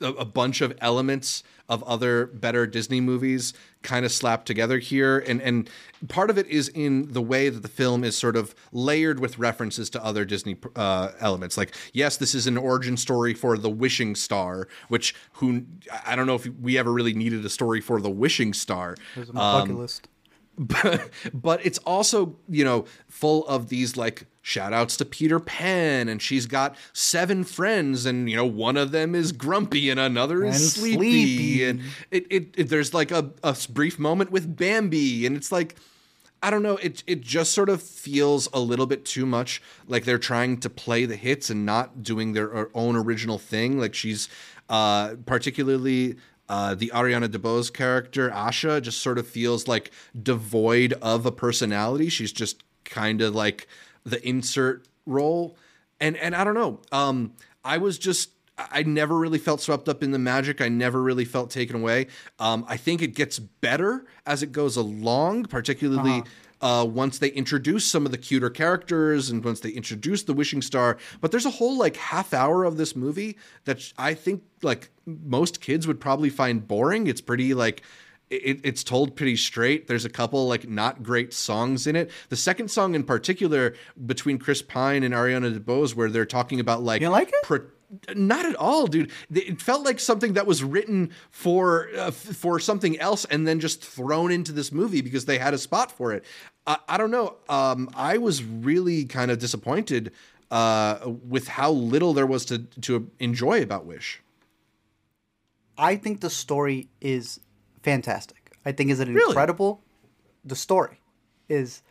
a bunch of elements of other better Disney movies kind of slapped together here and and part of it is in the way that the film is sort of layered with references to other Disney uh, elements. Like yes this is an origin story for the wishing star which who I don't know if we ever really needed a story for the wishing star. There's my bucket um, list but but it's also you know full of these like shout outs to Peter Pan and she's got seven friends and you know one of them is grumpy and another and is sleepy, sleepy. and it, it, it, there's like a, a brief moment with Bambi and it's like I don't know it it just sort of feels a little bit too much like they're trying to play the hits and not doing their own original thing like she's uh particularly uh, the Ariana DeBose character, Asha, just sort of feels like devoid of a personality. She's just kind of like the insert role. And and I don't know. Um, I was just I never really felt swept up in the magic. I never really felt taken away. Um, I think it gets better as it goes along, particularly uh-huh uh, once they introduce some of the cuter characters and once they introduce the wishing star. But there's a whole like half hour of this movie that I think like most kids would probably find boring. It's pretty like it, it's told pretty straight. There's a couple like not great songs in it. The second song in particular between Chris Pine and Ariana DeBose, where they're talking about like you like it. Pro- not at all, dude. It felt like something that was written for uh, for something else and then just thrown into this movie because they had a spot for it. I, I don't know. Um, I was really kind of disappointed uh, with how little there was to to enjoy about Wish. I think the story is fantastic. I think is an really? incredible. The story is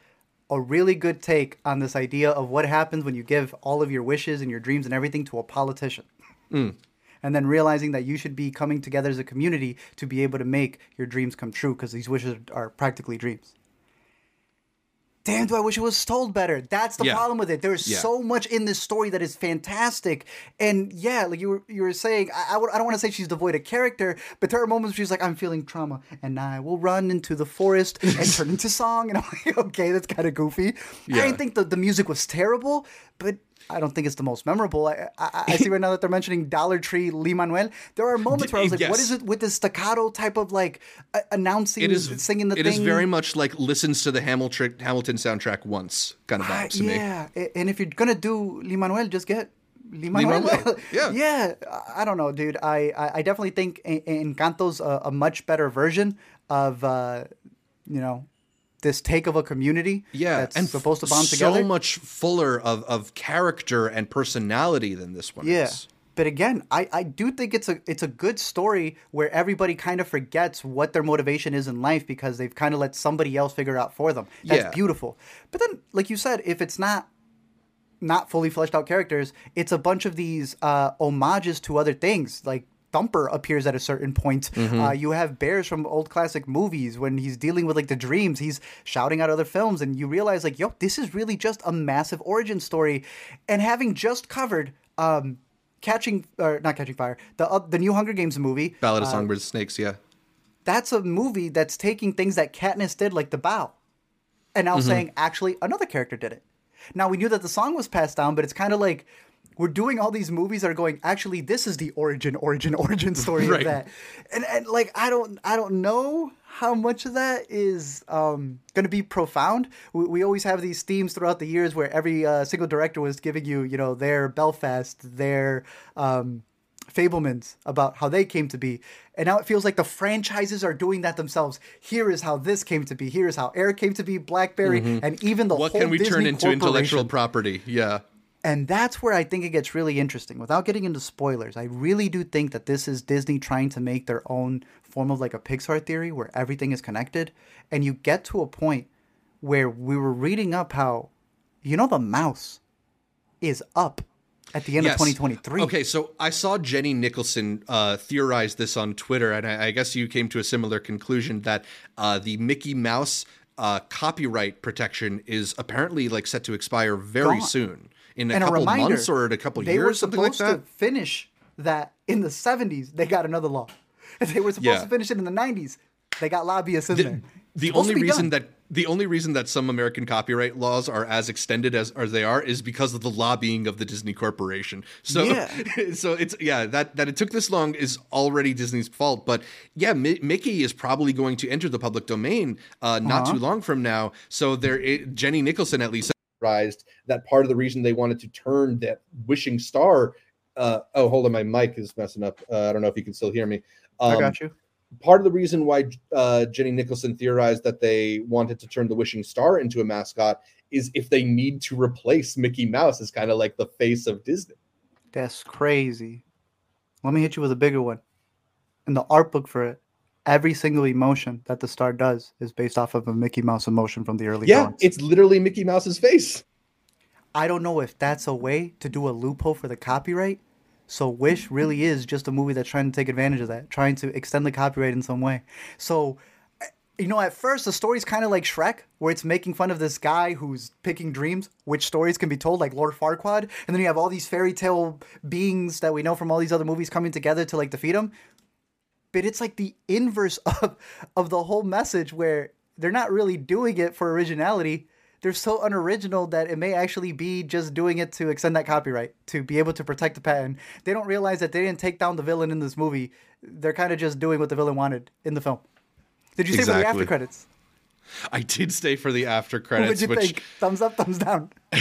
a really good take on this idea of what happens when you give all of your wishes and your dreams and everything to a politician. Mm. And then realizing that you should be coming together as a community to be able to make your dreams come true because these wishes are practically dreams damn, do I wish it was told better. That's the yeah. problem with it. There's yeah. so much in this story that is fantastic. And yeah, like you were, you were saying, I, I, I don't want to say she's devoid of character, but there are moments where she's like, I'm feeling trauma and I will run into the forest and turn into song. And I'm like, okay, that's kind of goofy. Yeah. I didn't think the, the music was terrible, but I don't think it's the most memorable. I, I, I see right now that they're mentioning Dollar Tree Lin-Manuel. There are moments where I was like, yes. what is it with this staccato type of like uh, announcing, it is, singing the it thing? It is very much like listens to the Hamilton Hamilton soundtrack once kind of vibes uh, to yeah. me. Yeah, and if you're gonna do Lin-Manuel, just get Lin-Manuel. Yeah. yeah, I don't know, dude. I, I definitely think Encanto's a, a much better version of, uh, you know, this take of a community yeah, that's and supposed to bond so together. So much fuller of, of character and personality than this one yeah. is. But again, I, I do think it's a it's a good story where everybody kind of forgets what their motivation is in life because they've kind of let somebody else figure out for them. That's yeah. beautiful. But then, like you said, if it's not not fully fleshed out characters, it's a bunch of these uh, homages to other things. Like Thumper appears at a certain point. Mm-hmm. Uh, you have Bears from old classic movies when he's dealing with like the dreams. He's shouting out other films, and you realize like, yo, this is really just a massive origin story. And having just covered. Um, catching or not catching fire the uh, the new hunger games movie ballad of uh, songbirds and snakes yeah that's a movie that's taking things that katniss did like the bow and now mm-hmm. saying actually another character did it now we knew that the song was passed down but it's kind of like we're doing all these movies that are going actually this is the origin origin origin story right. of that. And and like i don't i don't know how much of that is um, going to be profound. We, we, always have these themes throughout the years where every uh, single director was giving you you know their belfast their um, fabelmans about how they came to be. And now it feels like the franchises are doing that themselves. Here is how this came to be. Here is how air came to be blackberry mm-hmm. and even the what can we Disney turn into intellectual property? Yeah and that's where I think it gets really interesting. Without getting into spoilers, I really do think that this is Disney trying to make their own form of like a Pixar theory where everything is connected. And you get to a point where we were reading up how, you know, the mouse is up at the end yes. of 2023. Okay, so I saw Jenny Nicholson uh, theorize this on Twitter, and I, I, guess you came to a similar conclusion that uh, the Mickey Mouse uh, copyright protection is apparently like set to expire very Gone. soon in a and couple a reminder, months or in a couple they years, were something like that. To finish that in the 70s, they got another law. If they were supposed yeah. to finish it in the 90s, they got lobbyists in the, there. The only reason done. that the only reason that some American copyright laws are as extended as, as they are is because of the lobbying of the Disney Corporation. So, yeah. so it's yeah that that it took this long is already Disney's fault. But yeah, Mickey is probably going to enter the public domain uh, not uh-huh. too long from now. So there, it, Jenny Nicholson at least that part of the reason they wanted to turn that wishing star. Uh, oh, hold on, my mic is messing up. Uh, I don't know if you can still hear me. Um, I got you part of the reason why uh, Jenny Nicholson theorized that they wanted to turn the Wishing Star into a mascot is if they need to replace Mickey Mouse as kind of like the face of Disney. That's crazy. Let me hit you with a bigger one. In the art book for it, every single emotion that the star does is based off of a Mickey Mouse emotion from the early yeah, it's literally Mickey Mouse's face. I don't know if that's a way to do a loophole for the copyright, so Wish really is just a movie that's trying to take advantage of that, trying to extend the copyright in some way. So you know, at first the story's kind of like Shrek, where it's making fun of this guy who's picking dreams, which stories can be told, like Lord Farquaad, and then you have all these fairy tale beings that we know from all these other movies coming together to like defeat him. But it's like the inverse of of the whole message, where they're not really doing it for originality they're so unoriginal that it may actually be just doing it to extend that copyright to be able to protect the patent. They don't realize that they didn't take down the villain in this movie. They're kind of just doing what the villain wanted in the film. Did you exactly. say for the after credits? I did stay for the after credits. What did you which, think? Thumbs up, thumbs down.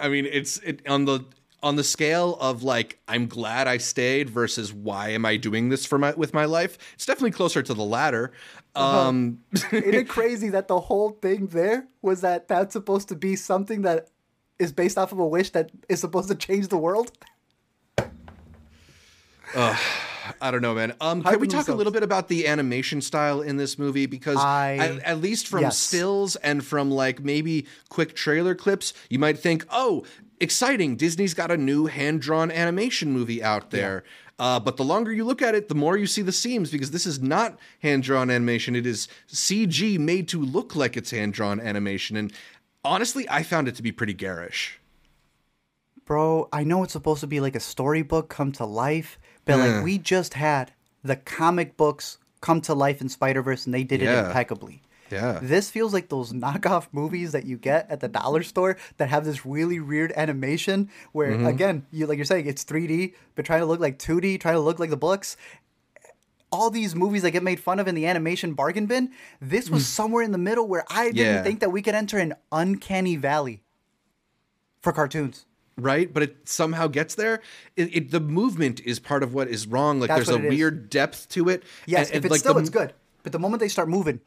I mean, it's it on the on the scale of like I'm glad I stayed versus why am I doing this for my with my life. It's definitely closer to the latter. Uh-huh. Um, Isn't it crazy that the whole thing there was that that's supposed to be something that is based off of a wish that is supposed to change the world? Uh, I don't know, man. Um, can we talk themselves. a little bit about the animation style in this movie? Because I, at, at, least from yes. stills and from like maybe quick trailer clips, you might think, "Oh, exciting! Disney's got a new hand drawn animation movie out there." Yeah. Uh, but the longer you look at it, the more you see the seams because this is not hand drawn animation. It is CG made to look like it's hand drawn animation. And honestly, I found it to be pretty garish. Bro, I know it's supposed to be like a storybook come to life, but like we just had the comic books come to life in Spider Verse and they did yeah. it impeccably. Yeah. This feels like those knockoff movies that you get at the dollar store that have this really weird animation where mm-hmm. again, you like you're saying it's 3D but trying to look like 2D, trying to look like the books. All these movies that get made fun of in the animation bargain bin, this was mm. somewhere in the middle where I didn't yeah. think that we could enter an uncanny valley for cartoons right? But it somehow gets there. It, it, the movement is part of what is wrong. Like That's there's a weird depth to it. Yes, and, if it's like still, the, it's good. But the moment they start moving,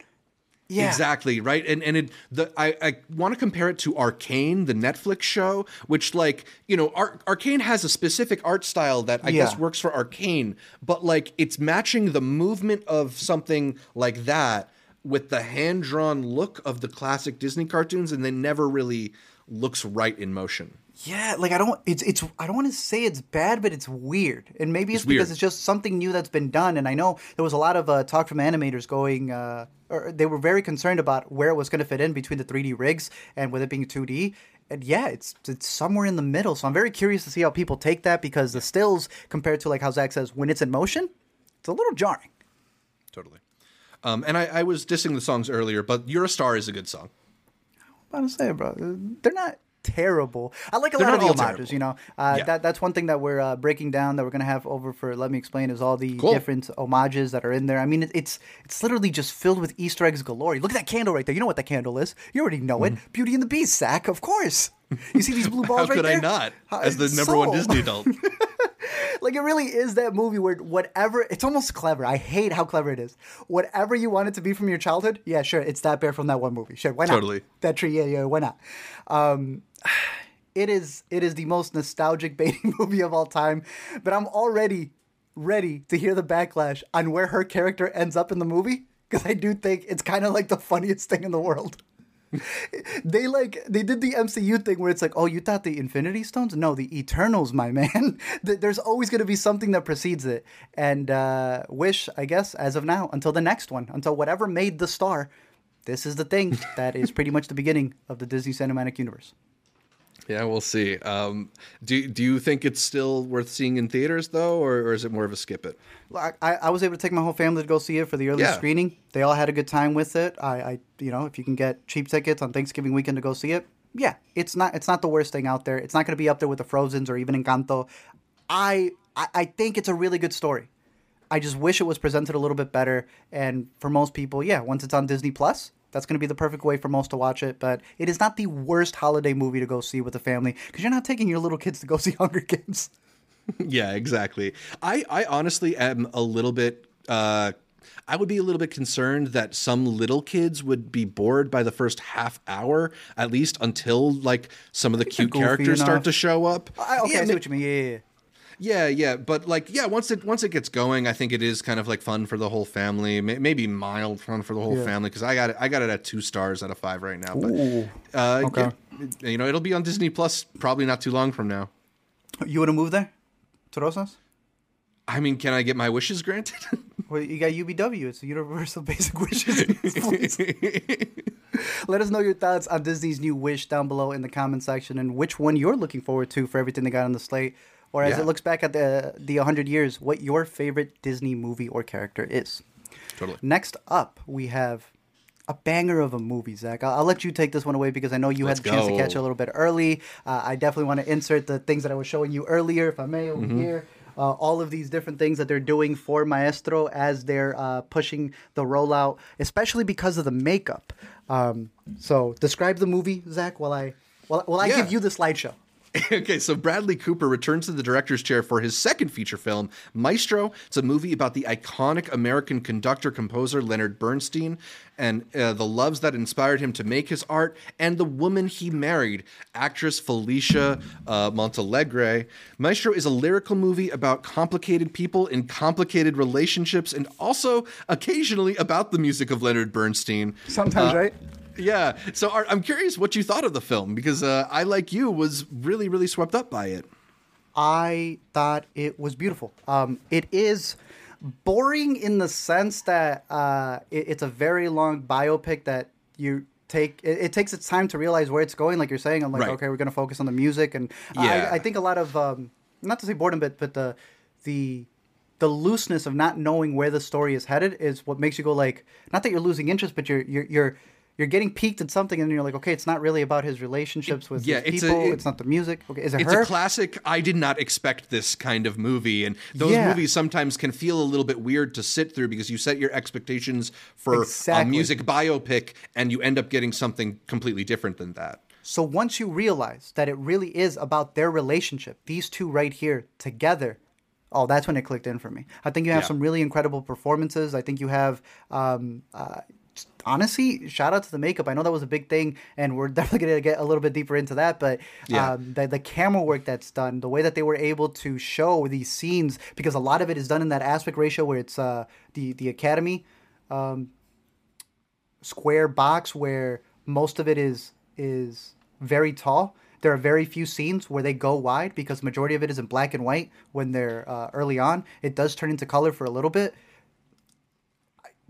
yeah. Exactly, right? And and it the I, I want to compare it to Arcane, the Netflix show, which like, you know, Ar- Arcane has a specific art style that I yeah. guess works for Arcane, but like it's matching the movement of something like that with the hand-drawn look of the classic Disney cartoons and they never really looks right in motion. Yeah, like I don't it's it's I don't want to say it's bad, but it's weird. And maybe it's, it's because it's just something new that's been done. And I know there was a lot of uh, talk from animators going uh, or they were very concerned about where it was going to fit in between the 3D rigs and with it being 2D. And yeah, it's it's somewhere in the middle. So I'm very curious to see how people take that because the stills compared to like how Zach says when it's in motion, it's a little jarring. Totally. Um, and I, I was dissing the songs earlier, but "You're a Star" is a good song. I'm about to say, bro, they're not terrible. I like a They're lot of the homages. You know, uh, yeah. that that's one thing that we're uh, breaking down that we're gonna have over for. Let me explain is all the cool. different homages that are in there. I mean, it, it's it's literally just filled with Easter eggs galore. Look at that candle right there. You know what that candle is. You already know mm. it. Mm-hmm. Beauty and the Beast, Zach. Of course. You see these blue balls right there? How could I not? As the number so... one Disney adult. like it really is that movie where whatever it's almost clever. I hate how clever it is. Whatever you want it to be from your childhood, yeah, sure, it's that bear from that one movie. Sure, why not? Totally. That tree, yeah, yeah, why not? Um, it is it is the most nostalgic baiting movie of all time, but I'm already ready to hear the backlash on where her character ends up in the movie because I do think it's kind of like the funniest thing in the world. they like they did the MCU thing where it's like, oh, you thought the Infinity Stones? No, the Eternals, my man. There's always going to be something that precedes it. And uh, Wish, I guess, as of now, until the next one, until whatever made the star, this is the thing that is pretty much the beginning of the Disney Cinematic Universe. Yeah, we'll see. Um, do do you think it's still worth seeing in theaters though, or, or is it more of a skip it? I, I was able to take my whole family to go see it for the early yeah. screening. They all had a good time with it. I, I, you know, if you can get cheap tickets on Thanksgiving weekend to go see it, yeah, it's not it's not the worst thing out there. It's not going to be up there with the Frozen's or even Encanto. I, I I think it's a really good story. I just wish it was presented a little bit better. And for most people, yeah, once it's on Disney Plus, that's going to be the perfect way for most to watch it. But it is not the worst holiday movie to go see with the family because you're not taking your little kids to go see Hunger Games. yeah, exactly. I, I honestly am a little bit. Uh, I would be a little bit concerned that some little kids would be bored by the first half hour, at least until like some of the cute characters enough. start to show up. I, okay, yeah, I see what you mean. Yeah, yeah, yeah. Yeah, but like, yeah, once it once it gets going, I think it is kind of like fun for the whole family. Maybe mild fun for the whole yeah. family because I got it. I got it at two stars out of five right now. But uh, okay. Yeah, you know, it'll be on Disney Plus probably not too long from now. You want to move there, to Rosas? I mean, can I get my wishes granted? well, you got UBW. It's a Universal Basic Wishes. Let us know your thoughts on Disney's new Wish down below in the comment section and which one you're looking forward to for everything they got on the slate or as yeah. it looks back at the the 100 years, what your favorite Disney movie or character is. Totally. Next up, we have a banger of a movie, Zach. I'll, I'll let you take this one away because I know you Let's had the chance to catch it a little bit early. Uh, I definitely want to insert the things that I was showing you earlier, if I may, over mm-hmm. here. Uh, all of these different things that they're doing for Maestro as they're uh, pushing the rollout, especially because of the makeup. Um, so, describe the movie, Zach, while I while, while I yeah. give you the slideshow. okay, so Bradley Cooper returns to the director's chair for his second feature film, Maestro. It's a movie about the iconic American conductor composer Leonard Bernstein and uh, the loves that inspired him to make his art, and the woman he married, actress Felicia uh, Montealegre. Maestro is a lyrical movie about complicated people in complicated relationships, and also occasionally about the music of Leonard Bernstein. Sometimes, uh, right? Yeah. So I'm curious what you thought of the film because uh, I, like you, was really, really swept up by it. I thought it was beautiful. Um, it is boring in the sense that uh, it, it's a very long biopic that you take. It, it, takes its time to realize where it's going. Like you're saying, I'm like, right. okay, we're gonna focus on the music, and yeah. I, I think a lot of um, not to say boredom, but but the the the looseness of not knowing where the story is headed is what makes you go like not that you're losing interest but you're you're you're you're getting peaked at something, and you're like, okay, it's not really about his relationships with yeah, it's people. A, it, it's not the music. Okay, is it it's her? a classic. I did not expect this kind of movie, and those yeah. movies sometimes can feel a little bit weird to sit through because you set your expectations for exactly. a music biopic, and you end up getting something completely different than that. So once you realize that it really is about their relationship, these two right here together, oh, that's when it clicked in for me. I think you have yeah. some really incredible performances. I think you have um, uh, honestly, shout out to the makeup. I know that was a big thing, and we're definitely going to get a little bit deeper into that. But yeah. um, the, the camera work that's done, the way that they were able to show these scenes, because a lot of it is done in that aspect ratio where it's uh, the the Academy um, square box, where most of it is is very tall. There are very few scenes where they go wide because majority of it is in black and white when they're uh, early on. It does turn into color for a little bit.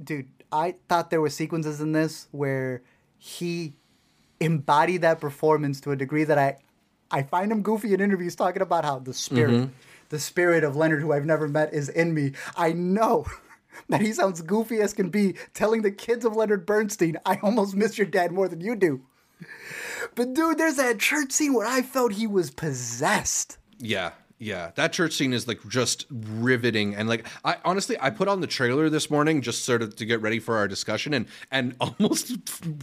Dude, I thought there were sequences in this where he embodied that performance to a degree that I I find him goofy in interviews talking about how the spirit mm-hmm. the spirit of Leonard who I've never met is in me. I know that he sounds goofy as can be telling the kids of Leonard Bernstein, I almost miss your dad more than you do. But dude, there's that church scene where I felt he was possessed. Yeah. Yeah, that church scene is like just riveting, and like I honestly, I put on the trailer this morning just sort of to get ready for our discussion, and and almost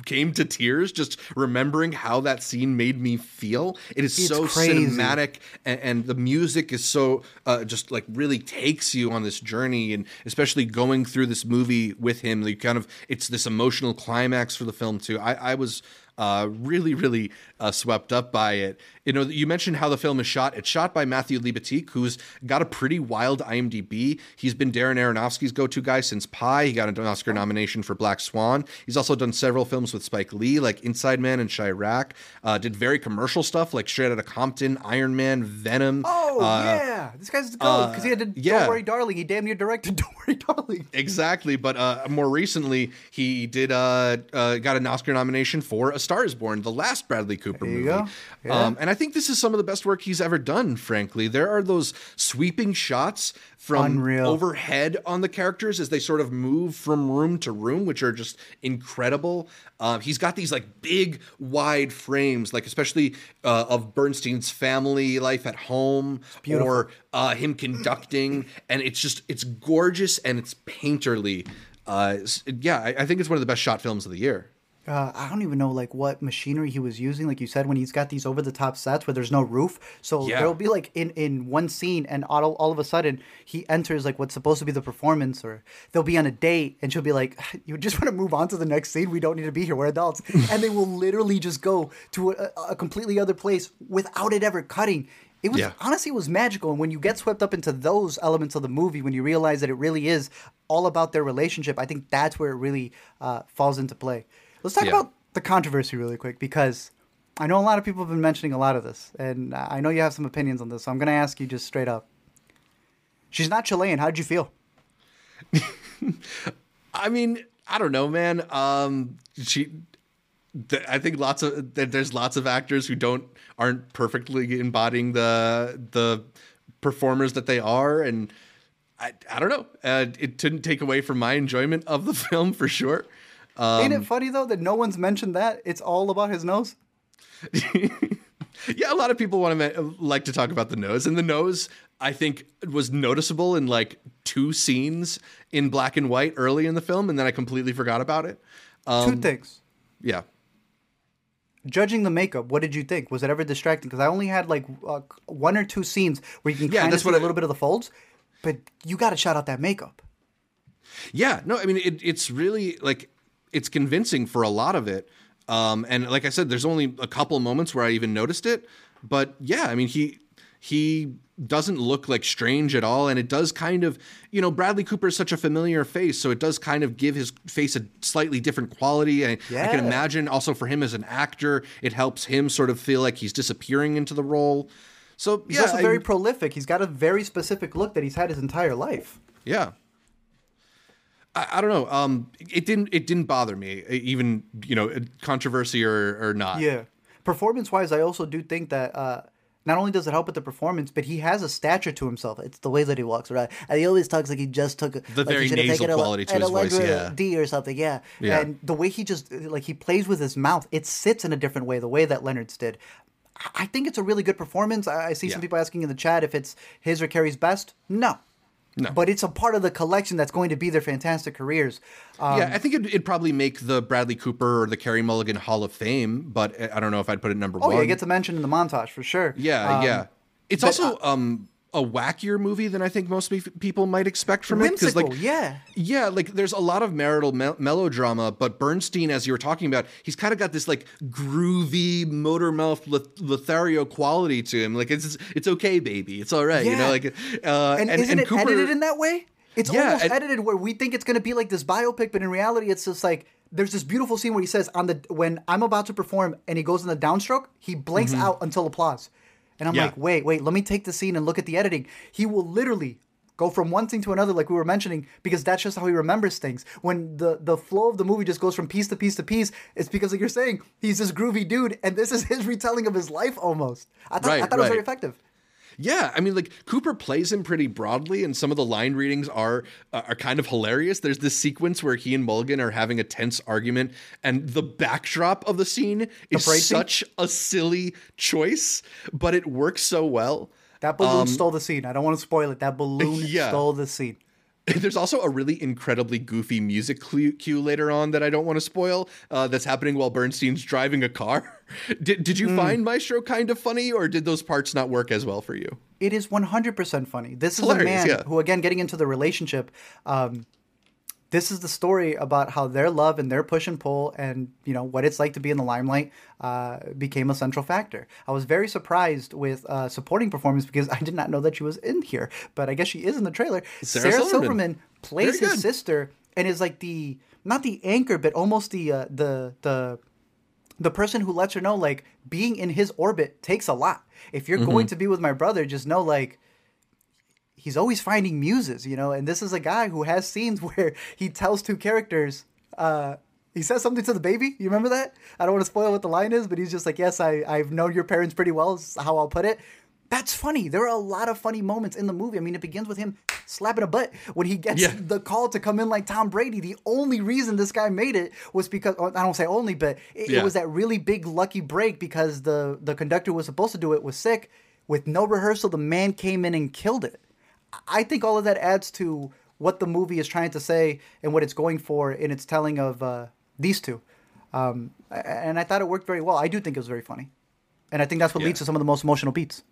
came to tears just remembering how that scene made me feel. It is it's so crazy. cinematic, and, and, the music is so uh, just like really takes you on this journey, and especially going through this movie with him, you kind of it's this emotional climax for the film too. I, I was uh, really, really uh, swept up by it. You know, you mentioned how the film is shot. It's shot by Matthew Libatique, who's got a pretty wild IMDb. He's been Darren Aronofsky's go-to guy since Pi. He got an Oscar nomination for Black Swan. He's also done several films with Spike Lee, like Inside Man and Chi-Raq. Uh, did very commercial stuff like Straight Outta Compton, Iron Man, Venom. Oh uh, yeah, this guy's gold because he had to yeah. Don't Worry Darling. He damn near directed Don't Worry Darling. Exactly, but uh, more recently he did uh, got an Oscar nomination for A Star Is Born, the last Bradley Cooper movie. Yeah. Um, and I think this is some of the best work he's ever done. Frankly, there are those sweeping shots from Unreal. overhead on the characters as they sort of move from room to room, which are just incredible. Uh, he's got these like big, wide frames, like especially uh, of Bernstein's family life at home, or uh, him conducting, and it's just it's gorgeous and it's painterly. Uh, yeah, I, I think it's one of the best shot films of the year uh, I don't even know like what machinery he was using. Like you said, when he's got these over the top sets where there's no roof, so yeah. there'll be like in in one scene, and all all of a sudden he enters like what's supposed to be the performance, or they'll be on a date, and she'll be like, "You just want to move on to the next scene? We don't need to be here. We're adults." and they will literally just go to a, a completely other place without it ever cutting. It was yeah. honestly it was magical, and when you get swept up into those elements of the movie, when you realize that it really is all about their relationship, I think that's where it really uh, falls into play. Let's talk yeah. about the controversy really quick because I know a lot of people have been mentioning a lot of this, and I know you have some opinions on this. So I'm going to ask you just straight up. She's not Chilean. How did you feel? I mean, I don't know, man. Um, she. Th- I think lots of th- there's lots of actors who don't aren't perfectly embodying the the performers that they are, and I I don't know. Uh, it didn't take away from my enjoyment of the film for sure. Um, Ain't it funny though that no one's mentioned that? It's all about his nose. yeah, a lot of people want to like to talk about the nose, and the nose I think was noticeable in like two scenes in black and white early in the film, and then I completely forgot about it. Um, two things. Yeah. Judging the makeup, what did you think? Was it ever distracting? Because I only had like uh, one or two scenes where you can yeah, kind of see a little bit of the folds, but you got to shout out that makeup. Yeah, no, I mean it, it's really like it's convincing for a lot of it. Um, and like I said, there's only a couple moments where I even noticed it. But yeah, I mean, he he doesn't look like strange at all, and it does kind of, you know, Bradley Cooper is such a familiar face, so it does kind of give his face a slightly different quality. I, yeah. I can imagine also for him as an actor, it helps him sort of feel like he's disappearing into the role. So he's yeah, also very I, prolific. He's got a very specific look that he's had his entire life. Yeah, I, I, don't know. Um, it didn't. It didn't bother me, even you know, controversy or or not. Yeah, performance wise, I also do think that. Uh, not only does it help with the performance, but he has a stature to himself. It's the way that he walks around, and he always talks like he just took the like very nasal quality to his voice. Yeah, D or something. Yeah. yeah, and the way he just like he plays with his mouth, it sits in a different way. The way that Leonard's did, I think it's a really good performance. I, see yeah. some people asking in the chat if it's his or Carey's best. No, no. But it's a part of the collection that's going to be their fantastic careers. Um, yeah, I think it'd, it'd, probably make the Bradley Cooper or the Carey Mulligan Hall of Fame, but I don't know if I'd put it number oh, one. Oh, yeah, it gets a mention in the montage for sure. Yeah, um, yeah. It's but, also uh, um, a wackier movie than I think most people might expect from whimsical, it. Because like, yeah, yeah, like there's a lot of marital me- melodrama, but Bernstein, as you were talking about, he's kind of got this like groovy motor mouth Lothario quality to him. Like it's it's okay, baby, it's all right, yeah. you know. Like, uh, and, and isn't and it Cooper, edited in that way? It's yeah, almost and, edited where we think it's going to be like this biopic, but in reality, it's just like there's this beautiful scene where he says on the when I'm about to perform and he goes in the downstroke, he blinks mm-hmm. out until applause. And I'm yeah. like, wait, wait, let me take the scene and look at the editing. He will literally go from one thing to another, like we were mentioning, because that's just how he remembers things. When the the flow of the movie just goes from piece to piece to piece, it's because, like you're saying, he's this groovy dude, and this is his retelling of his life almost. I thought, right, I thought right. it was very effective. Yeah, I mean, like Cooper plays him pretty broadly, and some of the line readings are uh, are kind of hilarious. There's this sequence where he and Mulligan are having a tense argument, and the backdrop of the scene is such scene? a silly choice, but it works so well. That balloon um, stole the scene. I don't want to spoil it. That balloon yeah. stole the scene. There's also a really incredibly goofy music cue later on that I don't want to spoil. Uh, that's happening while Bernstein's driving a car. did Did you mm. find Maestro kind of funny, or did those parts not work as well for you? It is 100% funny. This is a man yeah. who, again, getting into the relationship. Um, this is the story about how their love and their push and pull and you know what it's like to be in the limelight uh, became a central factor. I was very surprised with uh, supporting performance because I did not know that she was in here, but I guess she is in the trailer. Sarah, Sarah Silverman. Silverman, plays his sister and is like the not the anchor, but almost the uh, the the the person who lets her know like being in his orbit takes a lot. If you're mm-hmm. going to be with my brother, just know like he's always finding muses, you know. And this is a guy who has scenes where he tells two characters, uh, He says something to the baby. You remember that? I don't want to spoil what the line is, but he's just like, "Yes, I I've known your parents pretty well." Is how I'll put it. That's funny. There are a lot of funny moments in the movie. I mean, it begins with him slapping a butt when he gets yeah. the call to come in like Tom Brady. The only reason this guy made it was because I don't say only, but it, yeah. it was that really big lucky break because the the conductor was supposed to do it was sick. With no rehearsal, the man came in and killed it. I think all of that adds to what the movie is trying to say and what it's going for in its telling of uh, these two. Um, and I thought it worked very well. I do think it was very funny. And I think that's what yeah. leads to some of the most emotional beats.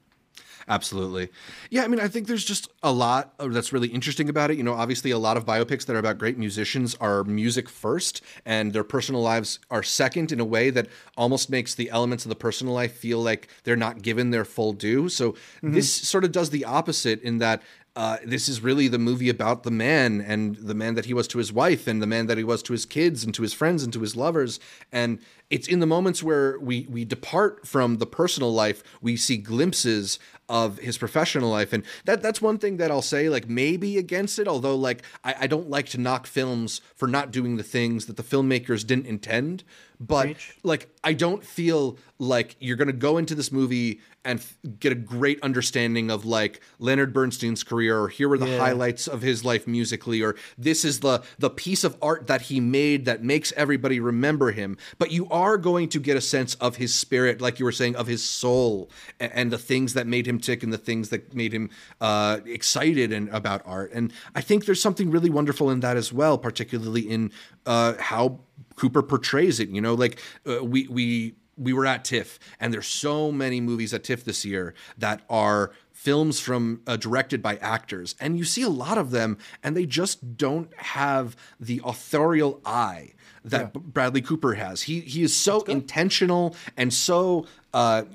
Absolutely. Yeah, I mean, I think there's just a lot that's really interesting about it. You know, obviously, a lot of biopics that are about great musicians are music first, and their personal lives are second in a way that almost makes the elements of the personal life feel like they're not given their full due. So, mm-hmm. this sort of does the opposite in that uh, this is really the movie about the man and the man that he was to his wife and the man that he was to his kids and to his friends and to his lovers. And it's in the moments where we we depart from the personal life, we see glimpses of his professional life. And that that's one thing that I'll say, like maybe against it, although like I, I don't like to knock films for not doing the things that the filmmakers didn't intend. But like I don't feel like you're gonna go into this movie and f- get a great understanding of like Leonard Bernstein's career, or here are the yeah. highlights of his life musically, or this is the the piece of art that he made that makes everybody remember him. But you are going to get a sense of his spirit, like you were saying, of his soul and, and the things that made him tick and the things that made him uh, excited and about art. And I think there's something really wonderful in that as well, particularly in uh, how Cooper portrays it. You know, like uh, we we we were at TIFF, and there's so many movies at TIFF this year that are films from uh, directed by actors, and you see a lot of them, and they just don't have the authorial eye that yeah. Bradley Cooper has. He he is so intentional and so uh,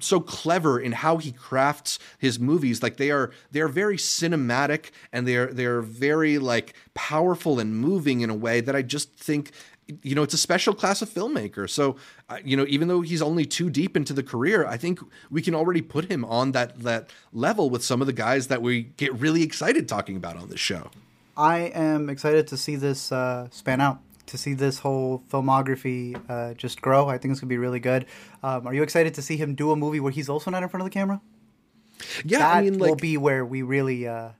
so clever in how he crafts his movies. Like they are they are very cinematic and they are they are very like powerful and moving in a way that I just think you know, it's a special class of filmmaker. So, uh, you know, even though he's only too deep into the career, I think we can already put him on that that level with some of the guys that we get really excited talking about on this show. I am excited to see this uh, span out, to see this whole filmography uh, just grow. I think it's gonna be really good. Um, are you excited to see him do a movie where he's also not in front of the camera? Yeah, that I mean, like, will be where we really. Uh,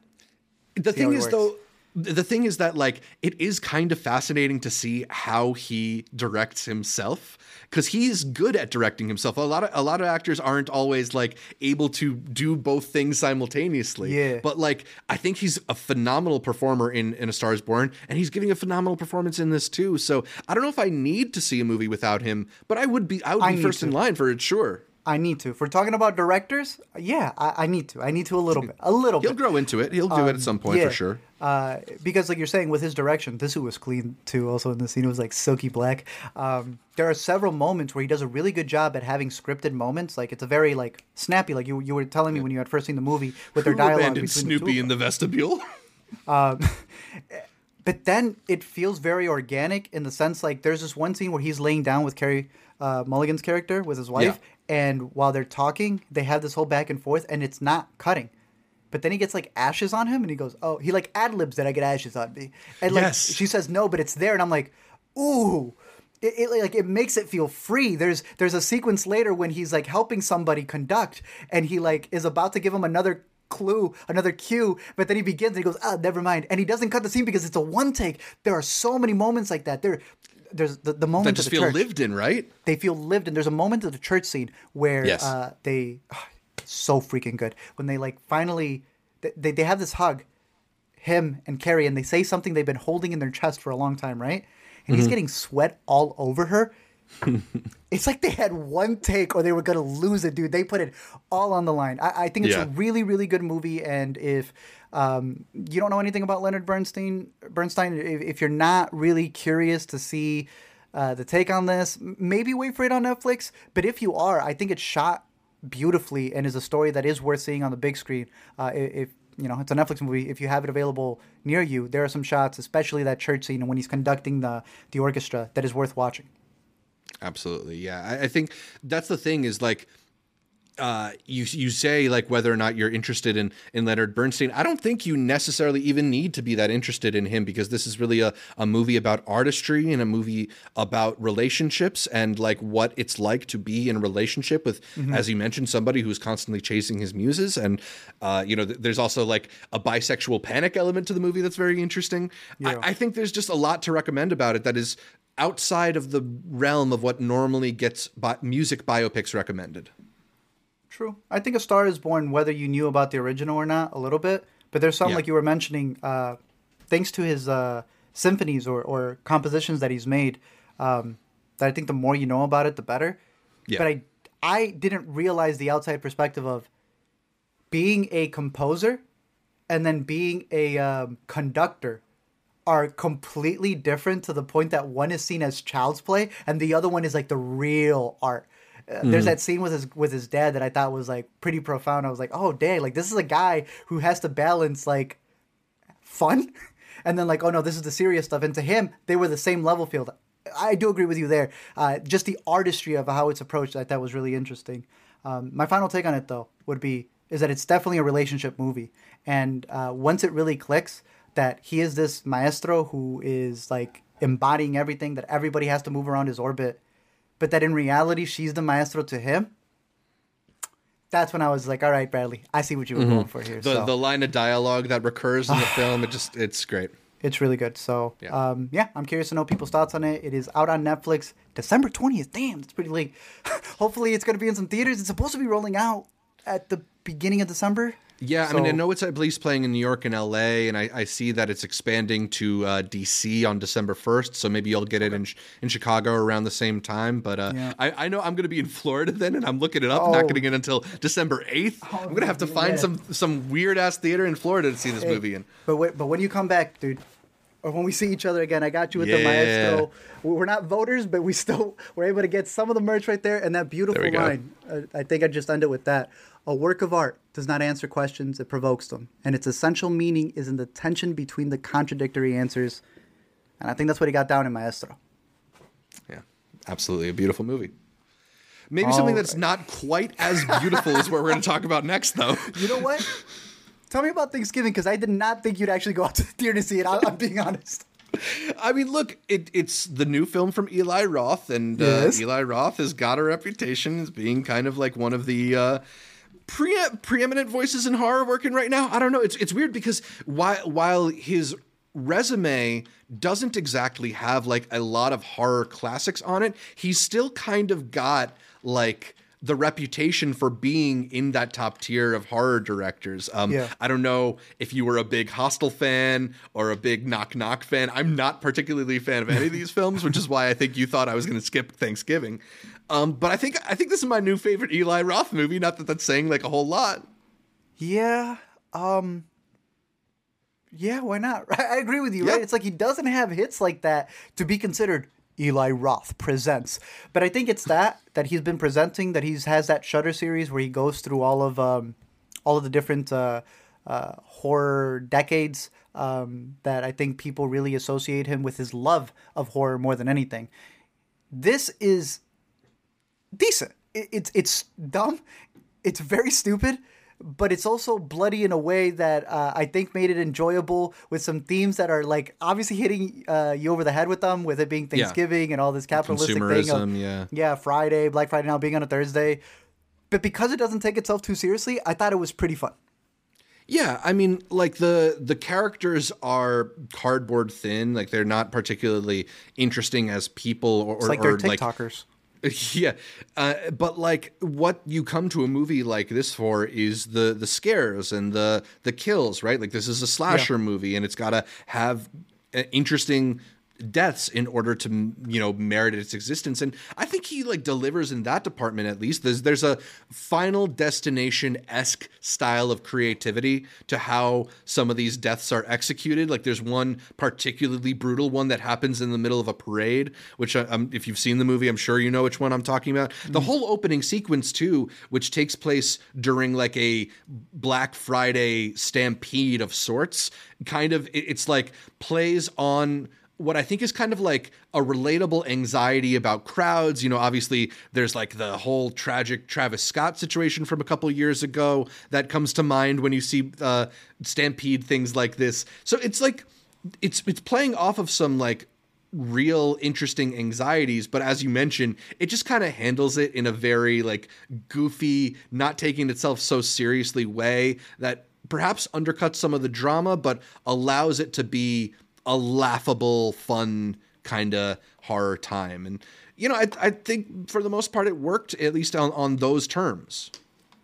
the thing is, works. though the thing is that like it is kind of fascinating to see how he directs himself because he's good at directing himself. A lot of a lot of actors aren't always like able to do both things simultaneously. Yeah. But like I think he's a phenomenal performer in in A Star Is Born, and he's giving a phenomenal performance in this too. So I don't know if I need to see a movie without him, but I would be I would be I first in line for it, sure. I need to. If we're talking about directors, yeah, I, I need to. I need to a little bit. A little bit. He'll bit. grow into it. He'll do um, it at some point yeah. for sure. Uh, because, like you're saying, with his direction, this was clean too. Also in the scene, it was like silky black. Um, there are several moments where he does a really good job at having scripted moments. Like it's a very like snappy. Like you you were telling me when you had first seen the movie with their dialogue. Abandoned Snoopy the in the vestibule. um, but then it feels very organic in the sense like there's this one scene where he's laying down with Carey uh, Mulligan's character with his wife, and while they're talking, they have this whole back and forth, and it's not cutting. But then he gets like ashes on him, and he goes, "Oh, he like ad libs that I get ashes on me." And like yes. she says no, but it's there, and I'm like, "Ooh." It, it, like it makes it feel free. There's there's a sequence later when he's like helping somebody conduct, and he like is about to give him another clue, another cue, but then he begins and he goes, ah, never mind. And he doesn't cut the scene because it's a one take. There are so many moments like that. There there's the, the moment that just feel church, lived in, right? They feel lived in. There's a moment of the church scene where yes. uh, they oh, so freaking good when they like finally they they have this hug, him and Carey, and they say something they've been holding in their chest for a long time, right? And mm-hmm. he's getting sweat all over her. it's like they had one take or they were gonna lose it, dude. They put it all on the line. I, I think it's yeah. a really, really good movie. And if um, you don't know anything about Leonard Bernstein, Bernstein, if, if you're not really curious to see uh, the take on this, maybe wait for it on Netflix. But if you are, I think it's shot beautifully and is a story that is worth seeing on the big screen. Uh, if you know it's a Netflix movie, if you have it available near you, there are some shots, especially that church scene when he's conducting the the orchestra, that is worth watching. Absolutely, yeah. I, I think that's the thing is like uh, you you say like whether or not you're interested in in Leonard Bernstein. I don't think you necessarily even need to be that interested in him because this is really a, a movie about artistry and a movie about relationships and like what it's like to be in a relationship with, mm-hmm. as you mentioned, somebody who's constantly chasing his muses. And uh, you know, th- there's also like a bisexual panic element to the movie that's very interesting. Yeah. I, I think there's just a lot to recommend about it that is outside of the realm of what normally gets bi- music biopics recommended. True. I think A Star is Born, whether you knew about the original or not, a little bit. But there's some, yeah. like you were mentioning, uh, thanks to his uh, symphonies or, or compositions that he's made, um, that I think the more you know about it, the better. Yeah. But I, I didn't realize the outside perspective of being a composer and then being a um, conductor are completely different to the point that one is seen as child's play and the other one is like the real art mm-hmm. there's that scene with his with his dad that I thought was like pretty profound. I was like, oh dang, like this is a guy who has to balance like fun, and then like oh no, this is the serious stuff. And to him, they were the same level field. I do agree with you there. Uh, just the artistry of how it's approached, I thought was really interesting. Um, my final take on it though would be is that it's definitely a relationship movie, and uh, once it really clicks that he is this maestro who is like embodying everything that everybody has to move around his orbit but that in reality she's the maestro to him that's when I was like, all right, Bradley, I see what you were mm-hmm. going for here. The so. the line of dialogue that recurs in the film, it just it's great. It's really good. So yeah. Um, yeah, I'm curious to know people's thoughts on it. It is out on Netflix December 20th. Damn, it's pretty late. Hopefully it's gonna be in some theaters. It's supposed to be rolling out at the beginning of December. Yeah, so, I mean, I know it's at least playing in New York and LA, and I, I see that it's expanding to uh, DC on December 1st. So maybe you'll get it in in Chicago around the same time. But uh, yeah. I, I know I'm going to be in Florida then, and I'm looking it up. Oh. Not getting it until December 8th. Oh, I'm going to have to find yeah. some some weird ass theater in Florida to see this hey, movie in. But wait, but when you come back, dude, or when we see each other again, I got you with yeah. the maestro. We're not voters, but we still were able to get some of the merch right there and that beautiful line. I think I just ended with that. A work of art does not answer questions, it provokes them. And its essential meaning is in the tension between the contradictory answers. And I think that's what he got down in Maestro. Yeah, absolutely. A beautiful movie. Maybe All something that's right. not quite as beautiful as what we're going to talk about next, though. You know what? Tell me about Thanksgiving because I did not think you'd actually go out to the theater to see it. I'm being honest. I mean, look, it, it's the new film from Eli Roth, and uh. Eli Roth has got a reputation as being kind of like one of the uh, pre- preeminent voices in horror working right now. I don't know. It's it's weird because while while his resume doesn't exactly have like a lot of horror classics on it, he's still kind of got like the reputation for being in that top tier of horror directors. Um, yeah. I don't know if you were a big Hostel fan or a big Knock Knock fan. I'm not particularly a fan of any of these films, which is why I think you thought I was going to skip Thanksgiving. Um, but I think I think this is my new favorite Eli Roth movie. Not that that's saying like a whole lot. Yeah. Um, yeah. Why not? I agree with you. Right? It's like he doesn't have hits like that to be considered Eli Roth presents. But I think it's that that he's been presenting that he's has that Shutter series where he goes through all of um, all of the different uh, uh, horror decades. Um, that I think people really associate him with his love of horror more than anything. This is decent. It, it's it's dumb. It's very stupid, but it's also bloody in a way that uh, I think made it enjoyable with some themes that are like obviously hitting uh, you over the head with them, with it being Thanksgiving yeah. and all this capitalistic thing of yeah, yeah, Friday, Black Friday now being on a Thursday. But because it doesn't take itself too seriously, I thought it was pretty fun. Yeah, I mean, like the the characters are cardboard thin. Like they're not particularly interesting as people, or, it's like or, they're TikTokers. Like, Yeah, uh, but like what you come to a movie like this for is the the scares and the the kills, right? Like this is a slasher yeah. movie, and it's got to have uh, interesting deaths in order to you know merit its existence. And i think he like delivers in that department at least. There's there's a final destination-esque style of creativity to how some of these deaths are executed. Like there's one particularly brutal one that happens in the middle of a parade which I, uh, um, if you've seen the movie i'm sure you know which one i'm talking about. Mm. the whole opening sequence too which takes place during like a black friday stampede of sorts kind of it's like plays on what I think is kind of like a relatable anxiety about crowds. You know, obviously there's like the whole tragic Travis Scott situation from a couple years ago that comes to mind when you see uh, Stampede things like this. So it's like it's it's playing off of some like real interesting anxieties but as you mentioned it just kind of handles it in a very like goofy not taking itself so seriously way that perhaps undercuts some of the drama but allows it to be a laughable, fun kind of horror time. And you know, I, I think for the most part it worked at least on, on those terms.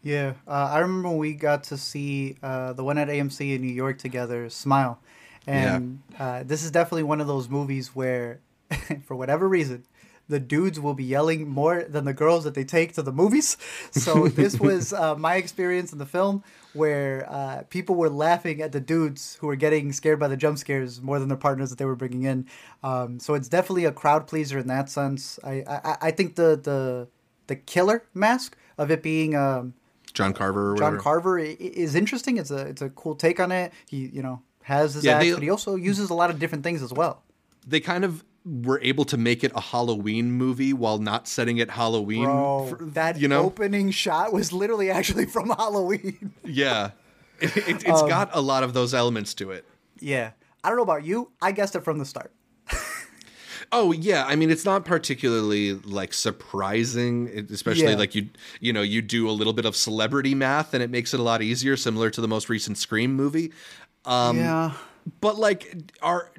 Yeah, uh, I remember when we got to see uh, the one at AMC in New York together, Smile, and yeah. uh, this is definitely one of those movies where, for whatever reason, the dudes will be yelling more than the girls that they take to the movies. So this was uh, my experience in the film where uh, people were laughing at the dudes who were getting scared by the jump scares more than their partners that they were bringing in. Um, so it's definitely a crowd pleaser in that sense. I I, I think the the the killer mask of it being um, John Carver. John Carver is interesting. It's a it's a cool take on it. He you know has his yeah, act, they, but he also uses a lot of different things as well. They kind of were able to make it a Halloween movie while not setting it Halloween. Bro, for, that you know? opening shot was literally actually from Halloween. yeah, it, it, has um, got a lot of those elements to it. Yeah, I don't know about you. I guessed it from the start. oh yeah, I mean it's not particularly like surprising, especially yeah. like you you know you do a little bit of celebrity math and it makes it a lot easier, similar to the most recent Scream movie. Um, yeah, but like are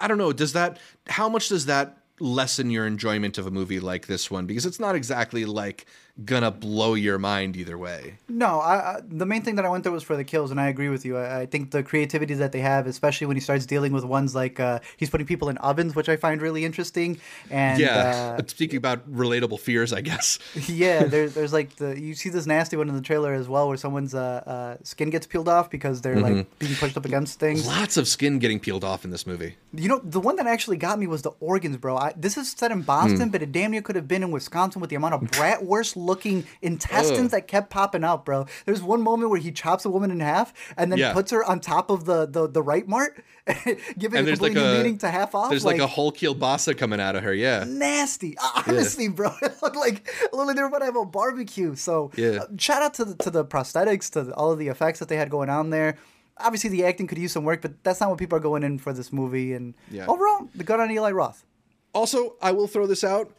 I don't know. Does that? How much does that lessen your enjoyment of a movie like this one? Because it's not exactly like gonna blow your mind either way. No, I, I, the main thing that I went there was for the kills, and I agree with you. I, I think the creativity that they have, especially when he starts dealing with ones like uh, he's putting people in ovens, which I find really interesting. And yeah, uh, speaking about relatable fears, I guess. yeah, there's there's like the you see this nasty one in the trailer as well, where someone's uh, uh skin gets peeled off because they're mm-hmm. like being pushed up against things. Lots of skin getting peeled off in this movie. You know, the one that actually got me was the organs, bro. I, this is set in Boston, mm. but it damn near could have been in Wisconsin with the amount of bratwurst looking intestines Ugh. that kept popping out, bro. There's one moment where he chops a woman in half and then yeah. puts her on top of the the, the right mart, giving and a complete like meaning to half off. There's like, like, a whole kielbasa coming out of her. Yeah, nasty. Honestly, yeah. bro, it looked like literally they were about to have a barbecue. So yeah, uh, shout out to the to the prosthetics, to all of the effects that they had going on there obviously the acting could use some work, but that's not what people are going in for this movie. And yeah. overall, the good on Eli Roth. Also, I will throw this out.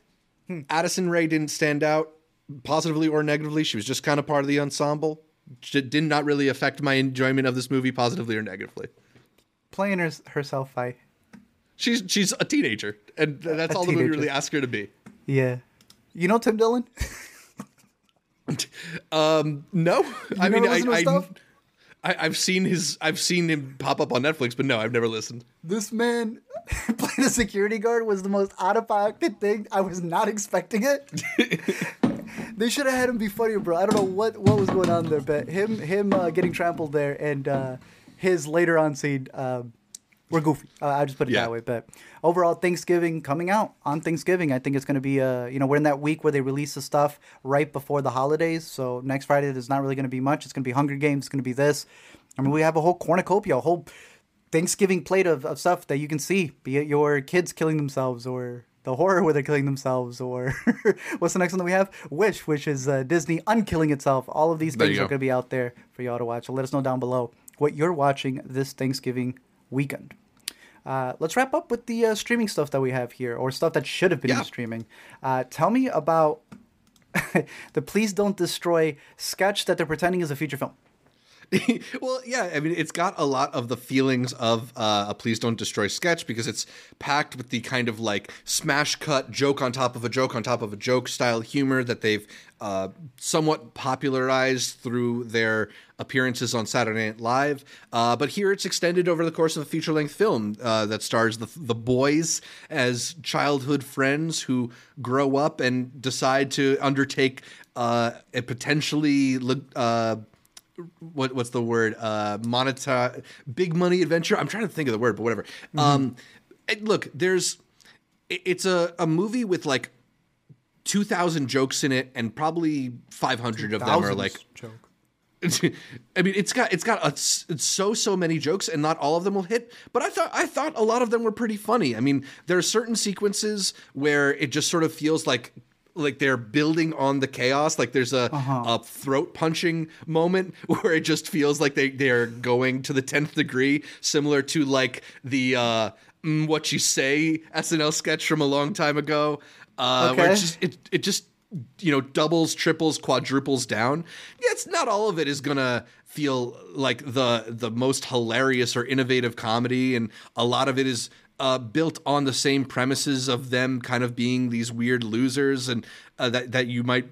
Hmm. Addison Rae didn't stand out positively or negatively. She was just kind of part of the ensemble. It did not really affect my enjoyment of this movie positively or negatively. Playing her, herself, I. She's she's a teenager, and that's a all teenager. the movie really asks her to be. Yeah, you know Tim Dillon. um, no, you I mean I, I, I I've seen his I've seen him pop up on Netflix, but no, I've never listened. This man playing a security guard was the most out of pocket thing. I was not expecting it. they should have had him be funnier, bro. I don't know what what was going on there, but him him uh, getting trampled there and uh, his later on scene um, were goofy. Uh, I just put it yeah. that way. But overall, Thanksgiving coming out on Thanksgiving, I think it's going to be uh you know we're in that week where they release the stuff right before the holidays. So next Friday there's not really going to be much. It's going to be Hunger Games. It's going to be this. I mean, we have a whole cornucopia, a whole Thanksgiving plate of, of stuff that you can see, be it your kids killing themselves or the horror where they're killing themselves, or what's the next one that we have? Wish, which is uh, Disney unkilling itself. All of these things are going to be out there for y'all to watch. So let us know down below what you're watching this Thanksgiving weekend. Uh, let's wrap up with the uh, streaming stuff that we have here, or stuff that should have been yeah. in streaming. Uh, tell me about the Please Don't Destroy sketch that they're pretending is a feature film. well, yeah, I mean, it's got a lot of the feelings of uh, a Please Don't Destroy sketch because it's packed with the kind of like smash cut joke on top of a joke on top of a joke style humor that they've uh, somewhat popularized through their appearances on Saturday Night Live. Uh, but here it's extended over the course of a feature length film uh, that stars the, the boys as childhood friends who grow up and decide to undertake uh, a potentially. Uh, what what's the word uh monetize big money adventure i'm trying to think of the word but whatever mm-hmm. um look there's it's a, a movie with like 2000 jokes in it and probably 500 of them are like joke I mean, it's got it's got a, it's so so many jokes, and not all of them will hit. But I thought I thought a lot of them were pretty funny. I mean, there are certain sequences where it just sort of feels like like they're building on the chaos. Like there's a, uh-huh. a throat punching moment where it just feels like they they're going to the tenth degree, similar to like the uh, mm, what you say SNL sketch from a long time ago. Uh, okay. Where it just it, it just you know doubles, triples, quadruples down. Yeah, it's not all of it is gonna feel like the the most hilarious or innovative comedy, and a lot of it is uh, built on the same premises of them kind of being these weird losers and uh, that that you might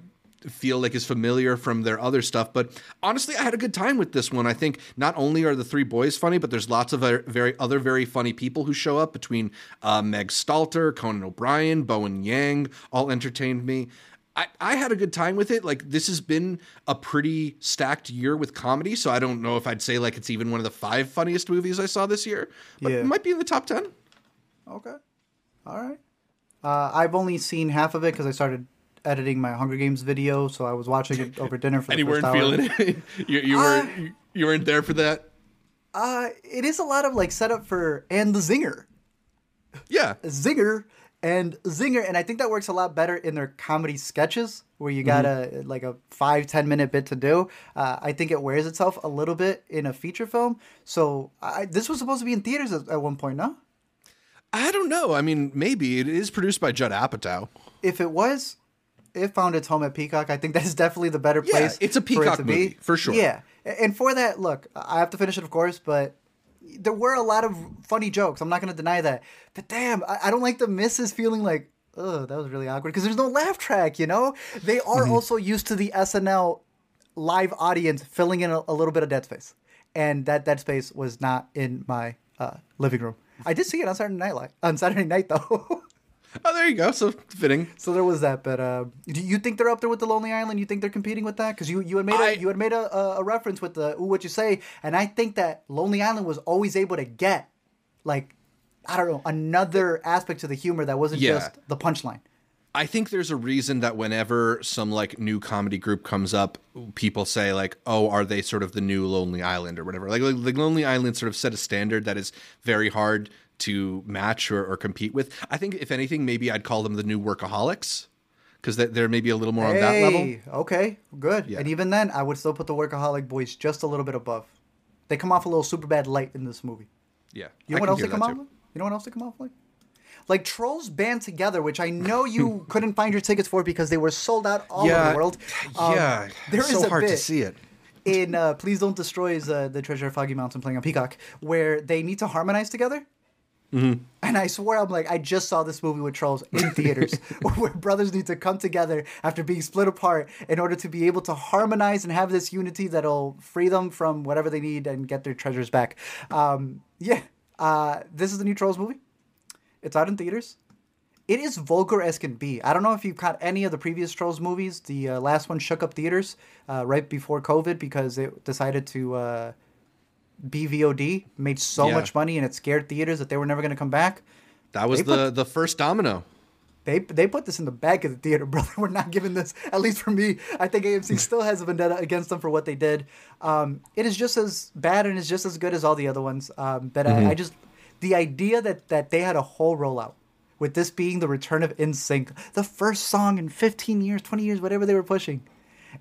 feel like is familiar from their other stuff. But honestly, I had a good time with this one. I think not only are the three boys funny, but there's lots of very other very funny people who show up between uh, Meg Stalter, Conan O'Brien, Bowen Yang, all entertained me. I, I had a good time with it. Like this has been a pretty stacked year with comedy, so I don't know if I'd say like it's even one of the five funniest movies I saw this year, but yeah. it might be in the top ten. Okay. All right. Uh, I've only seen half of it because I started editing my Hunger Games video, so I was watching it over dinner for the and you weren't hour. feeling it. you, you uh, were you weren't there for that. Uh, it is a lot of like setup for and the zinger. Yeah, zinger and zinger, and I think that works a lot better in their comedy sketches where you got mm-hmm. a like a five ten minute bit to do. Uh, I think it wears itself a little bit in a feature film. So I, this was supposed to be in theaters at, at one point, no? I don't know. I mean, maybe it is produced by Judd Apatow. If it was, it found its home at Peacock. I think that is definitely the better place. Yeah, it's a Peacock for movie for sure. Yeah, and for that, look, I have to finish it, of course, but there were a lot of funny jokes. I'm not going to deny that. But damn, I, I don't like the misses feeling like, oh, that was really awkward because there's no laugh track. You know, they are mm-hmm. also used to the SNL live audience filling in a, a, little bit of dead space, and that dead space was not in my uh, living room. I did see it on Saturday Night Live. On Saturday night though. oh, there you go. So fitting. So there was that. But uh, do you think they're up there with the Lonely Island? You think they're competing with that? Because you you had made a, I, you had made a, a, reference with the ooh what you say, and I think that Lonely Island was always able to get like I don't know another aspect to the humor that wasn't yeah. just the punchline. I think there's a reason that whenever some like new comedy group comes up, people say like, "Oh, are they sort of the new Lonely Island or whatever?" Like, like, Lonely Island sort of set a standard that is very hard to match or, or compete with. I think if anything, maybe I'd call them the new Workaholics because they're maybe a little more hey, on that level. Okay, good. Yeah. And even then, I would still put the Workaholic boys just a little bit above. They come off a little super bad light in this movie. Yeah. You know what else they come off? You know what else they come off like? Like Trolls Band Together, which I know you couldn't find your tickets for because they were sold out all yeah, over the world. Um, yeah, there is so hard to see it. In uh, Please Don't Destroy uh, the Treasure of Foggy Mountain playing on Peacock, where they need to harmonize together. Mm-hmm. And I swear, I'm like, I just saw this movie with trolls in theaters, where brothers need to come together after being split apart in order to be able to harmonize and have this unity that'll free them from whatever they need and get their treasures back. Um, yeah, uh, this is the new Trolls movie. It's out in theaters. It is vulgar as can be. I don't know if you've caught any of the previous Trolls movies. The uh, last one shook up theaters uh, right before COVID because it decided to uh, be VOD, made so yeah. much money, and it scared theaters that they were never going to come back. That was they the put, the first domino. They they put this in the back of the theater, brother. We're not giving this. At least for me, I think AMC still has a vendetta against them for what they did. Um, it is just as bad and is just as good as all the other ones. Um, but mm-hmm. I, I just the idea that that they had a whole rollout with this being the return of NSYNC, the first song in 15 years, 20 years, whatever they were pushing.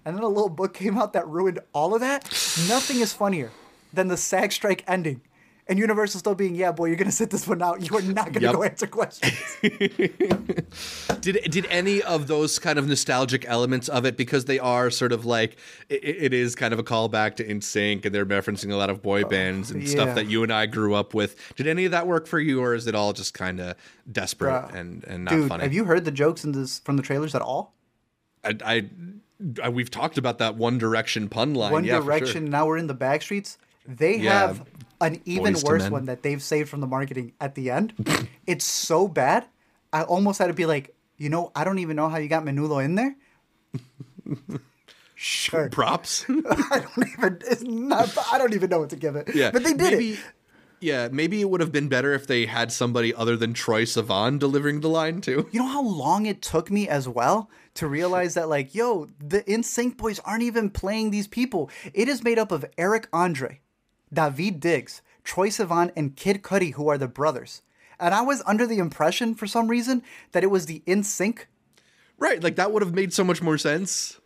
And then a little book came out that ruined all of that. Nothing is funnier than the SAG strike ending and Universal still being, yeah, boy, you're gonna sit this one out. You are not gonna yep. go answer questions. did did any of those kind of nostalgic elements of it because they are sort of like it, it is kind of a callback to NSYNC and they're referencing a lot of boy oh, bands and yeah. stuff that you and I grew up with. Did any of that work for you, or is it all just kind of desperate Bruh. and and not Dude, funny? Have you heard the jokes in this from the trailers at all? I, I, I we've talked about that One Direction pun line. One yeah, Direction. Sure. Now we're in the Backstreets. They yeah. have an even Boys worse one that they've saved from the marketing at the end. it's so bad. I almost had to be like, you know, I don't even know how you got Menudo in there. sure. Props. I don't even. It's not. I don't even know what to give it. Yeah. But they did maybe, it. Yeah, maybe it would have been better if they had somebody other than Troye Sivan delivering the line too. You know how long it took me as well to realize that, like, yo, the NSYNC boys aren't even playing these people. It is made up of Eric Andre, Daveed Diggs, Troye Sivan, and Kid Cudi, who are the brothers. And I was under the impression, for some reason, that it was the NSYNC. Right, like that would have made so much more sense.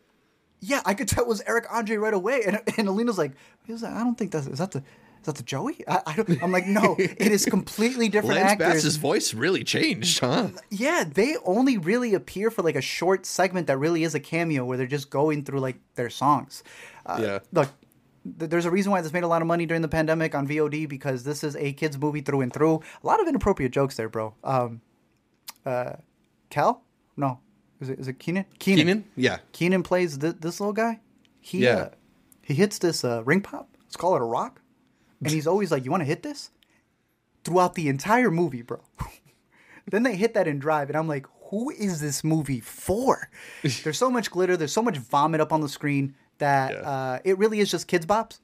Yeah, I could tell it was Eric Andre right away. And, and Alina's like, like, I don't think that's, is that the, is that the Joey? I, I don't, I'm like, no, it is completely different Lance actors. Bass's voice really changed, huh? Yeah, they only really appear for like a short segment that really is a cameo where they're just going through like their songs. Uh, yeah. Look, there's a reason why this made a lot of money during the pandemic on VOD because this is a kids movie through and through. A lot of inappropriate jokes there, bro. Um, uh, Cal? No, is it is it Kenan? Kenan? Yeah. Kenan plays th- this little guy. He Yeah. uh, he hits this uh, ring pop. Let's call it a rock, and he's always like, "You want to hit this?" Throughout the entire movie, bro. then they hit that in Drive, and I'm like, "Who is this movie for?" there's so much glitter. There's so much vomit up on the screen that Yeah. uh, it really is just Kidz Bops.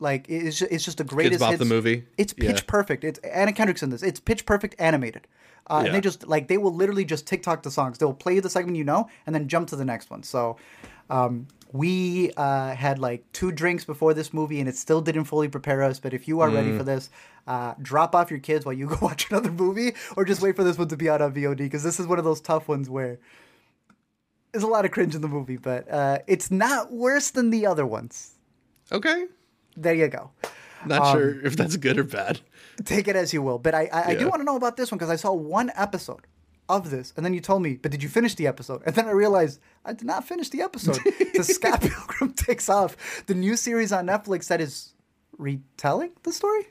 Like it's just, it's just the greatest. Bop, the movie? It's pitch Yeah. perfect. It's Anna Kendrick's in this. It's pitch perfect animated. Uh, Yeah. And they just like they will literally just TikTok the songs. They'll play the segment you know and then jump to the next one. So um, we uh, had like two drinks before this movie and it still didn't fully prepare us. But if you are Mm. ready for this, uh, drop off your kids while you go watch another movie, or just wait for this one to be out on VOD because this is one of those tough ones where there's a lot of cringe in the movie, but uh, it's not worse than the other ones. Okay. There you go. Not Um, sure if that's good or bad. take it as you will. But I, I, I do want to know about this one because I saw one episode of this, and then you told me, but did you finish the episode? And then I realized I did not finish the episode. the Scott Pilgrim takes off, the new series on Netflix that is retelling the story.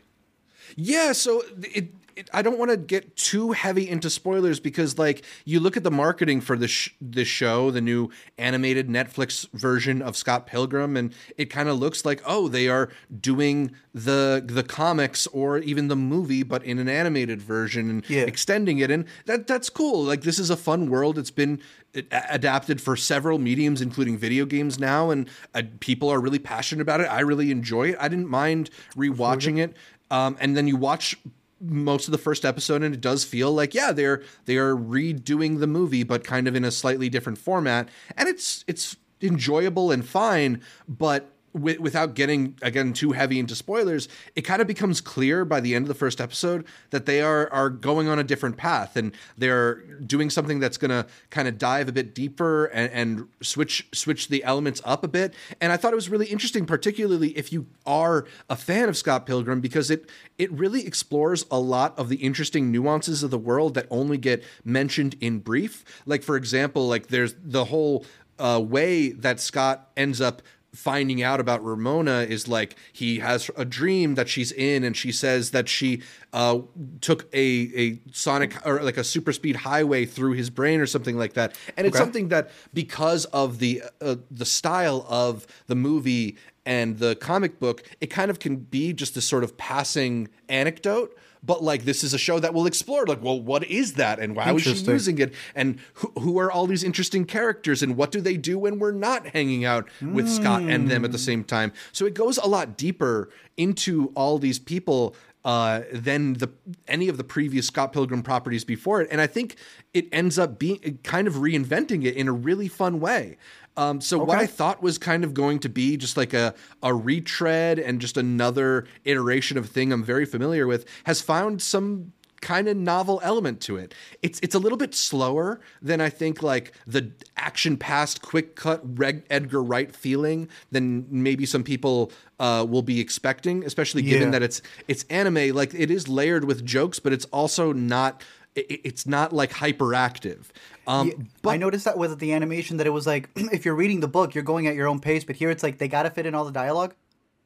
Yeah, so it, it I don't want to get too heavy into spoilers because like you look at the marketing for this sh- this show, the new animated Netflix version of Scott Pilgrim and it kind of looks like oh, they are doing the the comics or even the movie but in an animated version and Yeah. extending it and that that's cool. Like this is a fun world. It's been a- adapted for several mediums including video games now and uh, people are really passionate about it. I really enjoy it. I didn't mind rewatching it. Um, and then you watch most of the first episode and it does feel like yeah they're they are redoing the movie but kind of in a slightly different format. And it's it's enjoyable and fine but wi- without getting again too heavy into spoilers it kind of becomes clear by the end of the first episode that they are are going on a different path and they're doing something that's going to kind of dive a bit deeper and, and switch switch the elements up a bit. And i thought it was really interesting particularly if you are a fan of scott pilgrim because it it really explores a lot of the interesting nuances of the world that only get mentioned in brief. Like for example like there's the whole uh, way that scott ends up finding out about Ramona is like he has a dream that she's in, and she says that she uh, took a a sonic or like a super speed highway through his brain or something like that. And it's Okay. something that because of the uh, the style of the movie and the comic book, it kind of can be just a sort of passing anecdote. But like this is a show that will explore. Like, well, what is that, and why was she using it, and who, who are all these interesting characters, and what do they do when we're not hanging out with Scott and them at the same time? So it goes a lot deeper into all these people uh, than the any of the previous Scott Pilgrim properties before it, and I think it ends up being kind of reinventing it in a really fun way. Um, so what I thought was kind of going to be just like a a retread and just another iteration of a thing I'm very familiar with has found some kind of novel element to it. It's it's a little bit slower than I think like the action past quick cut Reg- Edgar Wright feeling than maybe some people uh, will be expecting, especially given Yeah. that it's it's anime. Like it is layered with jokes, but it's also not. It's not like hyperactive. Um, Yeah, I noticed that with the animation that it was like if you're reading the book, you're going at your own pace, but here it's like they gotta fit in all the dialogue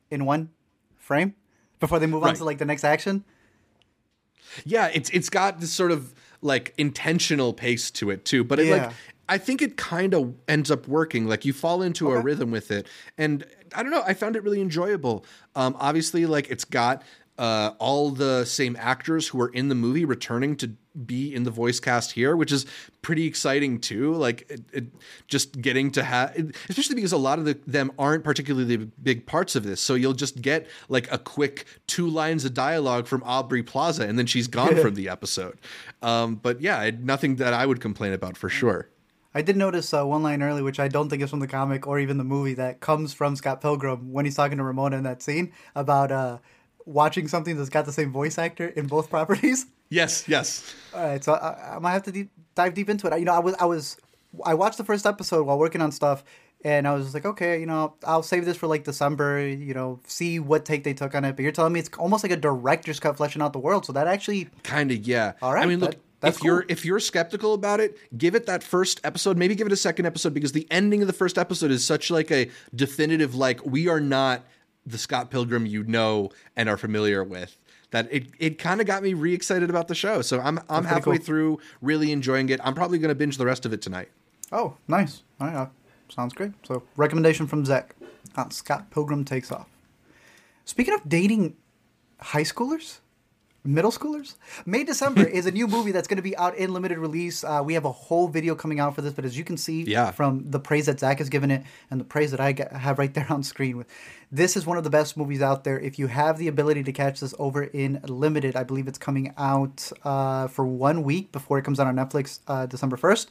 in one frame before they move on to like the next action. Yeah, it's it's got this sort of like intentional pace to it too, but it Yeah. like I think it kind of ends up working. Like you fall into a rhythm with it, and I don't know. I found it really enjoyable. Um, obviously, like it's got uh, all the same actors who are in the movie returning to be in the voice cast here, which is pretty exciting too. Like it, it, just getting to have, especially because a lot of the, them aren't particularly big parts of this. So you'll just get like a quick two lines of dialogue from Aubrey Plaza, and then she's gone from the episode. Um, but yeah, nothing that I would complain about for sure. I did notice uh, one line early, which I don't think is from the comic or even the movie, that comes from Scott Pilgrim when he's talking to Ramona in that scene about uh, watching something that's got the same voice actor in both properties. Yes, yes. All right, so I, I might have to deep, dive deep into it. You know, I was, I was, I watched the first episode while working on stuff, and I was like, okay, you know, I'll save this for like December. You know, see what take they took on it. But you're telling me it's almost like a director's cut, fleshing out the world. So that actually kind of yeah. All right. I mean, look. That, if cool. you're if you're skeptical about it, give it that first episode. Maybe give it a second episode because the ending of the first episode is such like a definitive like we are not the Scott Pilgrim you know and are familiar with that it it kind of got me re excited about the show. So I'm I'm That's halfway cool. through, really enjoying it. I'm probably going to binge the rest of it tonight. Oh, nice. All right, uh, sounds great. So recommendation from Zach on Scott Pilgrim takes off. Speaking of dating high schoolers, middle schoolers. May December is a new movie that's going to be out in limited release. Uh, we have a whole video coming out for this, but as you can see yeah. from the praise that Zach has given it and the praise that I have right there on screen, with this is one of the best movies out there. If you have the ability to catch this over in limited, I believe it's coming out uh, for one week before it comes out on Netflix uh, December first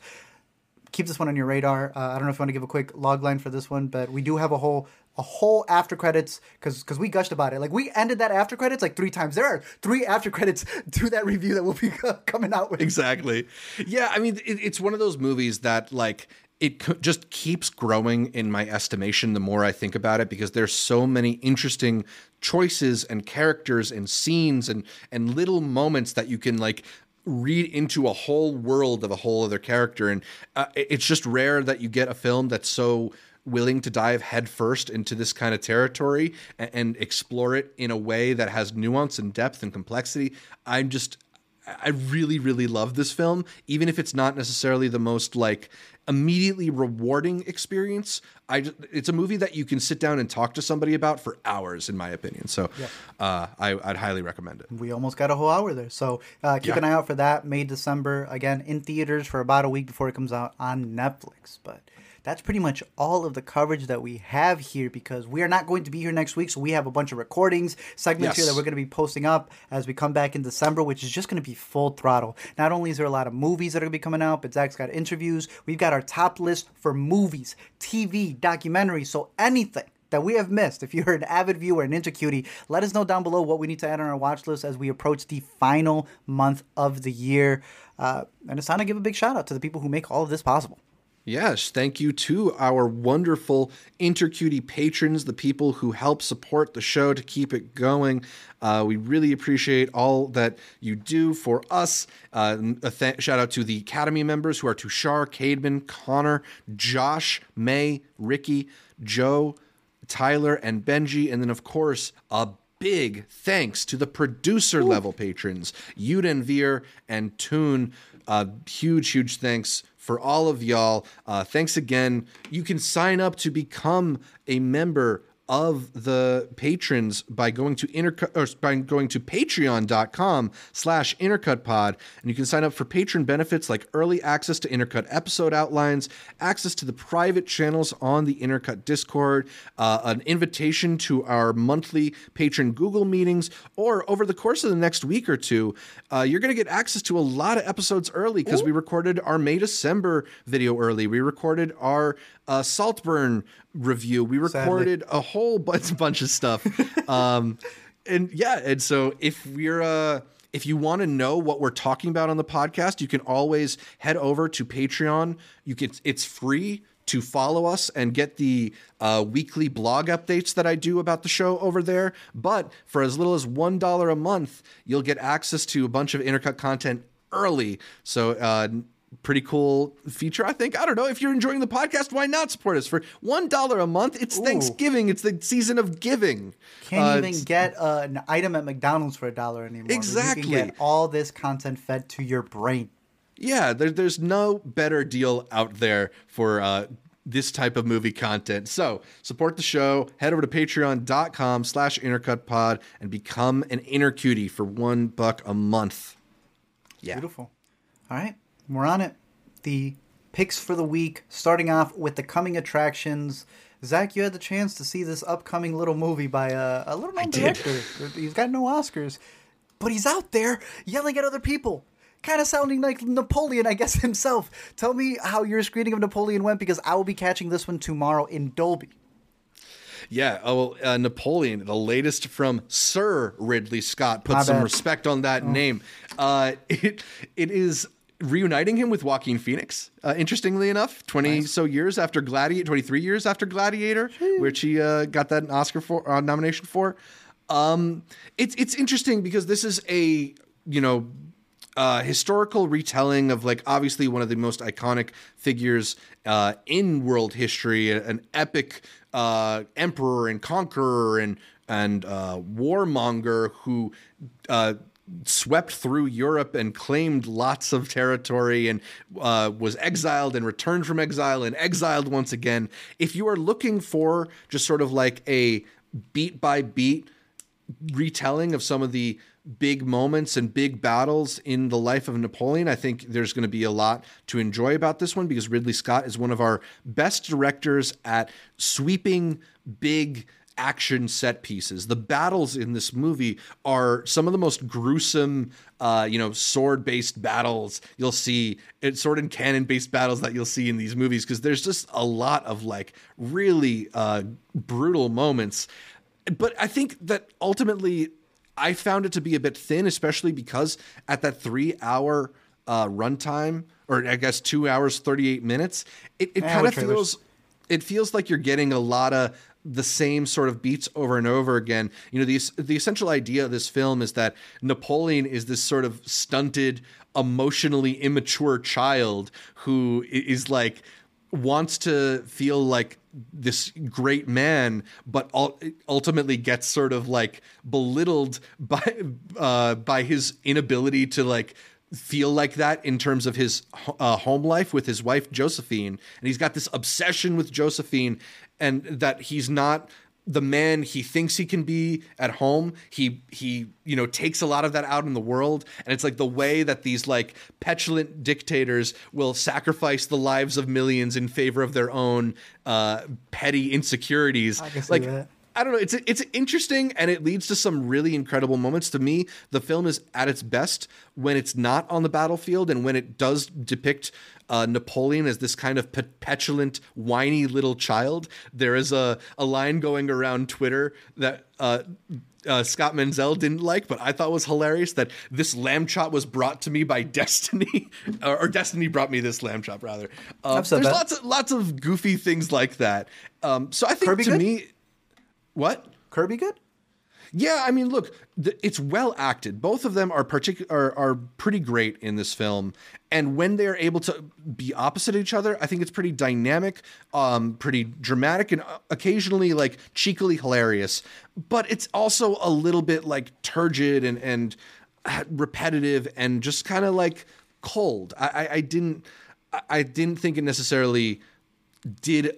keep this one on your radar. Uh, I don't know if you want to give a quick log line for this one, but we do have a whole a whole after credits because because we gushed about it. Like we ended that after credits like three times. There are three after credits to that review that we'll be coming out with. Exactly. Yeah, I mean it, it's one of those movies that like it just keeps growing in my estimation the more I think about it because there's so many interesting choices and characters and scenes and and little moments that you can like read into a whole world of a whole other character and uh, it's just rare that you get a film that's so willing to dive headfirst into this kind of territory and, and explore it in a way that has nuance and depth and complexity. I'm just I really, really love this film, even if it's not necessarily the most like immediately rewarding experience. I just, it's a movie that you can sit down and talk to somebody about for hours, in my opinion. So, yep. uh, I, would highly recommend it. We almost got a whole hour there, so uh, keep yeah. an eye out for that. May December again in theaters for about a week before it comes out on Netflix. But that's pretty much all of the coverage that we have here because we are not going to be here next week. So we have a bunch of recordings, segments yes. here that we're going to be posting up as we come back in December, which is just going to be full throttle. Not only is there a lot of movies that are going to be coming out, but Zach's got interviews. We've got our top list for movies, TV, documentaries. So anything that we have missed. If you're an avid viewer and into cutie, let us know down below what we need to add on our watch list as we approach the final month of the year. Uh, and it's time to give a big shout out to the people who make all of this possible. Yes, thank you to our wonderful InterCutie patrons, the people who help support the show to keep it going. Uh, we really appreciate all that you do for us. Uh, a th- shout out to the Academy members who are Tushar, Cademan, Connor, Josh, May, Ricky, Joe, Tyler, and Benji. And then, of course, a big thanks to the producer Ooh. level patrons, Yuden Veer and Toon. Uh, huge, huge thanks for all of y'all. Uh, thanks again. You can sign up to become a member of the patrons by going to intercut or by going to patreon.com slash intercutpod and you can sign up for patron benefits like early access to intercut episode outlines access to the private channels on the intercut discord uh, an invitation to our monthly patron google meetings or over the course of the next week or two uh, you're going to get access to a lot of episodes early because we recorded our may december video early. We recorded our uh, saltburn review. We recorded Sadly. a whole bunch, bunch of stuff. um, and yeah, and so if we're uh, if you want to know what we're talking about on the podcast, you can always head over to Patreon. You can it's free to follow us and get the uh, weekly blog updates that I do about the show over there. But for as little as one dollar a month, you'll get access to a bunch of intercut content early. So uh, pretty cool feature, I think. I don't know. If you're enjoying the podcast, why not support us for one dollar a month? It's Ooh. Thanksgiving. It's the season of giving. Can't uh, even get uh, an item at McDonald's for a dollar anymore. Exactly. You can get all this content fed to your brain. Yeah, there, there's no better deal out there for uh, this type of movie content. So support the show. Head over to patreon.com slash intercutpod and become an inner cutie for one buck a month. Yeah. Beautiful. All right. We're on it. The picks for the week, starting off with the coming attractions. Zach, you had the chance to see this upcoming little movie by a, a little known director. He's got no Oscars, but he's out there yelling at other people kind of sounding like Napoleon, I guess, himself. Tell me how your screening of Napoleon went because I will be catching this one tomorrow in Dolby. Yeah, oh, uh, Napoleon, the latest from Sir Ridley Scott. Put My some bad. respect on that oh. name. Uh, it it is reuniting him with Joaquin Phoenix. Uh, interestingly enough, twenty nice. so years after Gladiator, twenty three years after Gladiator, Jeez. which he uh, got that Oscar for uh, nomination for. Um, it's it's interesting because this is a you know uh, historical retelling of like obviously one of the most iconic figures uh, in world history, an epic uh, emperor and conqueror and and uh, warmonger who uh, swept through Europe and claimed lots of territory and uh, was exiled and returned from exile and exiled once again. If you are looking for just sort of like a beat by beat retelling of some of the big moments and big battles in the life of Napoleon. I think there's going to be a lot to enjoy about this one because Ridley Scott is one of our best directors at sweeping big action set pieces. The battles in this movie are some of the most gruesome, uh, you know, sword based battles you'll see, it's sword and cannon based battles that you'll see in these movies because there's just a lot of like really uh, brutal moments. But I think that ultimately I found it to be a bit thin, especially because at that three hour uh, runtime, or I guess two hours thirty eight minutes, it, it kind of feels it feels like you're getting a lot of the same sort of beats over and over again. You know, the the essential idea of this film is that Napoleon is this sort of stunted, emotionally immature child who is like wants to feel like this great man, but ultimately gets sort of like belittled by uh, by his inability to like feel like that in terms of his uh, home life with his wife Josephine, and he's got this obsession with Josephine, and that he's not the man he thinks he can be at home. He he you know takes a lot of that out in the world. And it's like the way that these like petulant dictators will sacrifice the lives of millions in favor of their own uh, petty insecurities. Like that. I don't know. It's it's interesting and it leads to some really incredible moments. To me, the film is at its best when it's not on the battlefield and when it does depict uh, Napoleon as this kind of petulant, whiny little child. There is a, a line going around Twitter that uh, uh, Scott Menzel didn't like, but I thought was hilarious that this lamb chop was brought to me by Destiny, or, or Destiny brought me this lamb chop rather. Uh, there's that. lots of lots of goofy things like that. Um, so I think Kirby to good? me, what Kirby good? Yeah, I mean, look, the, it's well acted. Both of them are particular are, are pretty great in this film, and when they are able to be opposite each other, I think it's pretty dynamic, um, pretty dramatic, and uh, occasionally like cheekily hilarious. But it's also a little bit like turgid and and uh, repetitive and just kind of like cold. I, I, I didn't I didn't think it necessarily did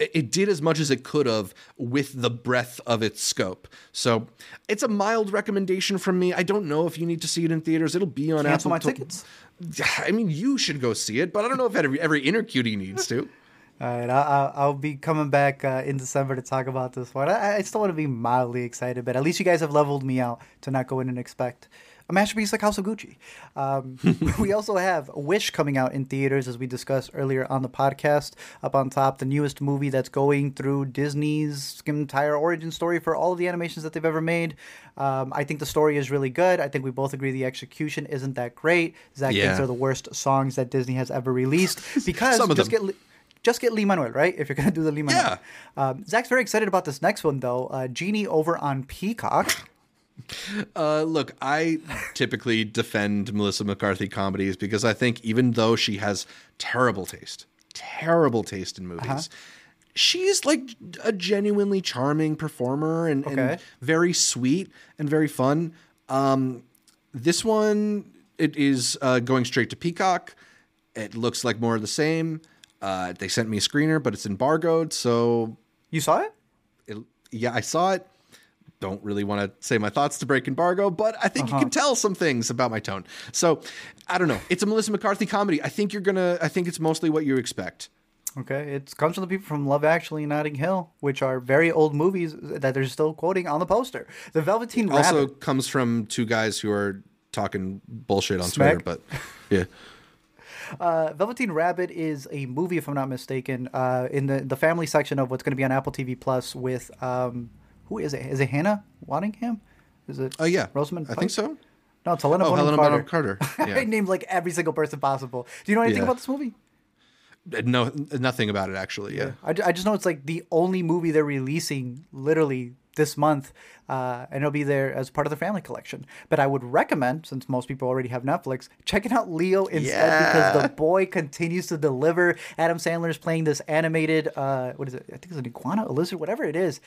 it did as much as it could have with the breadth of its scope. So it's a mild recommendation from me. I don't know if you need to see it in theaters. It'll be on Cancel Apple. my tickets. I mean, you should go see it, but I don't know if every every inner cutie needs to. All right, I'll, I'll be coming back uh, in December to talk about this one. I, I still want to be mildly excited, but at least you guys have leveled me out to not go in and expect a masterpiece like House of Gucci. Um, we also have Wish coming out in theaters, as we discussed earlier on the podcast. Up on top, the newest movie that's going through Disney's entire origin story for all of the animations that they've ever made. Um, I think the story is really good. I think we both agree the execution isn't that great. Zach yeah. thinks they're the worst songs that Disney has ever released because just them. get just get Lin-Manuel, right? If you're gonna do the Lin-Manuel. Yeah. Um, Zach's very excited about this next one though. Uh, Genie over on Peacock. Uh, look, I typically defend Melissa McCarthy comedies because I think even though she has terrible taste, terrible taste in movies, uh-huh. she's like a genuinely charming performer and, okay. and very sweet and very fun. Um, this one, it is uh, going straight to Peacock. It looks like more of the same. Uh, they sent me a screener, but it's embargoed. So you saw it? it yeah, I saw it. Don't really want to say my thoughts to break embargo, but I think uh-huh. you can tell some things about my tone. So I don't know. It's a Melissa McCarthy comedy. I think you're gonna. I think it's mostly what you expect. Okay, it comes from the people from Love Actually and Notting Hill, which are very old movies that they're still quoting on the poster. The Velveteen Rabbit also comes from two guys who are talking bullshit on Smack. Twitter, but yeah. Uh, Velveteen Rabbit is a movie, if I'm not mistaken, uh, in the the family section of what's going to be on Apple TV Plus with um, who is it? Is it Hannah Waddingham? Is it? Oh yeah, Rosamund. I think so. No, it's Helena oh, Bonham Helena Carter. Carter. Yeah. I named like every single person possible. Do you know anything yeah. about this movie? Uh, no, nothing about it actually. Yeah, yeah. I, I just know it's like the only movie they're releasing literally this month, uh, and it'll be there as part of the family collection. But I would recommend, since most people already have Netflix, checking out Leo instead yeah. because the boy continues to deliver. Adam Sandler is playing this animated, uh, what is it? I think it's an iguana, a lizard, whatever it is.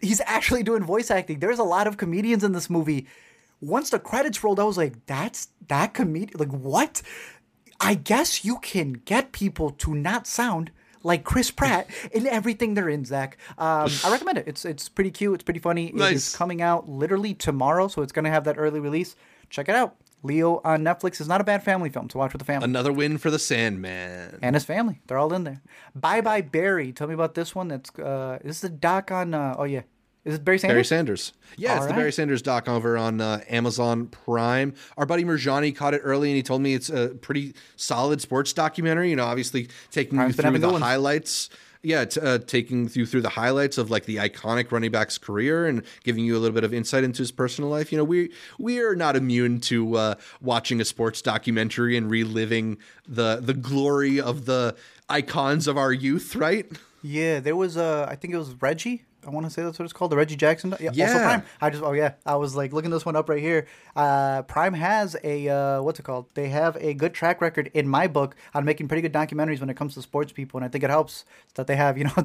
He's actually doing voice acting. There's a lot of comedians in this movie. Once the credits rolled, I was like, "That's that comedian? Like what?" I guess you can get people to not sound like Chris Pratt in everything they're in, Zach. Um, I recommend it. It's it's pretty cute. It's pretty funny. Nice. It is coming out literally tomorrow, so it's going to have that early release. Check it out. Leo on Netflix is not a bad family film to watch with the family. Another win for the Sandman and his family. They're all in there. Bye bye Barry. Tell me about this one. That's uh, this is a doc on. Uh, oh yeah, is it Barry Sanders? Barry Sanders. Yeah, All it's right. the Barry Sanders doc over on uh, Amazon Prime. Our buddy Merjani caught it early, and he told me it's a pretty solid sports documentary. You know, obviously taking Prime's you through the highlights. Yeah, t- uh, taking you through the highlights of like the iconic running back's career and giving you a little bit of insight into his personal life. You know, we we are not immune to uh, watching a sports documentary and reliving the the glory of the icons of our youth, right? Yeah, there was a. I think it was Reggie I want to say that's what it's called, the Reggie Jackson. Yeah, yeah. Also Prime. I just oh yeah, I was like looking this one up right here. Uh, Prime has a uh, what's it called? They have a good track record in my book on making pretty good documentaries when it comes to sports people, and I think it helps that they have you know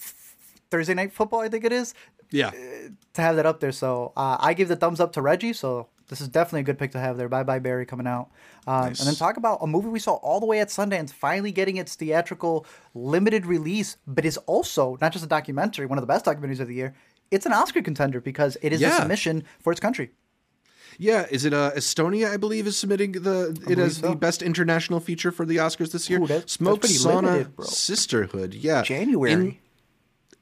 Thursday night football. I think it is. Yeah. To have that up there, so uh, I give the thumbs up to Reggie. So this is definitely a good pick to have there. Bye bye Barry coming out. Um, nice. And then talk about a movie we saw all the way at Sundance finally getting its theatrical limited release, but is also not just a documentary, one of the best documentaries of the year. It's an Oscar contender because it is yeah. a submission for its country. Yeah, is it uh, Estonia? I believe is submitting the it as so. the best international feature for the Oscars this year. Ooh, that, Smoke Sauna limited, Sisterhood. Yeah, January. In,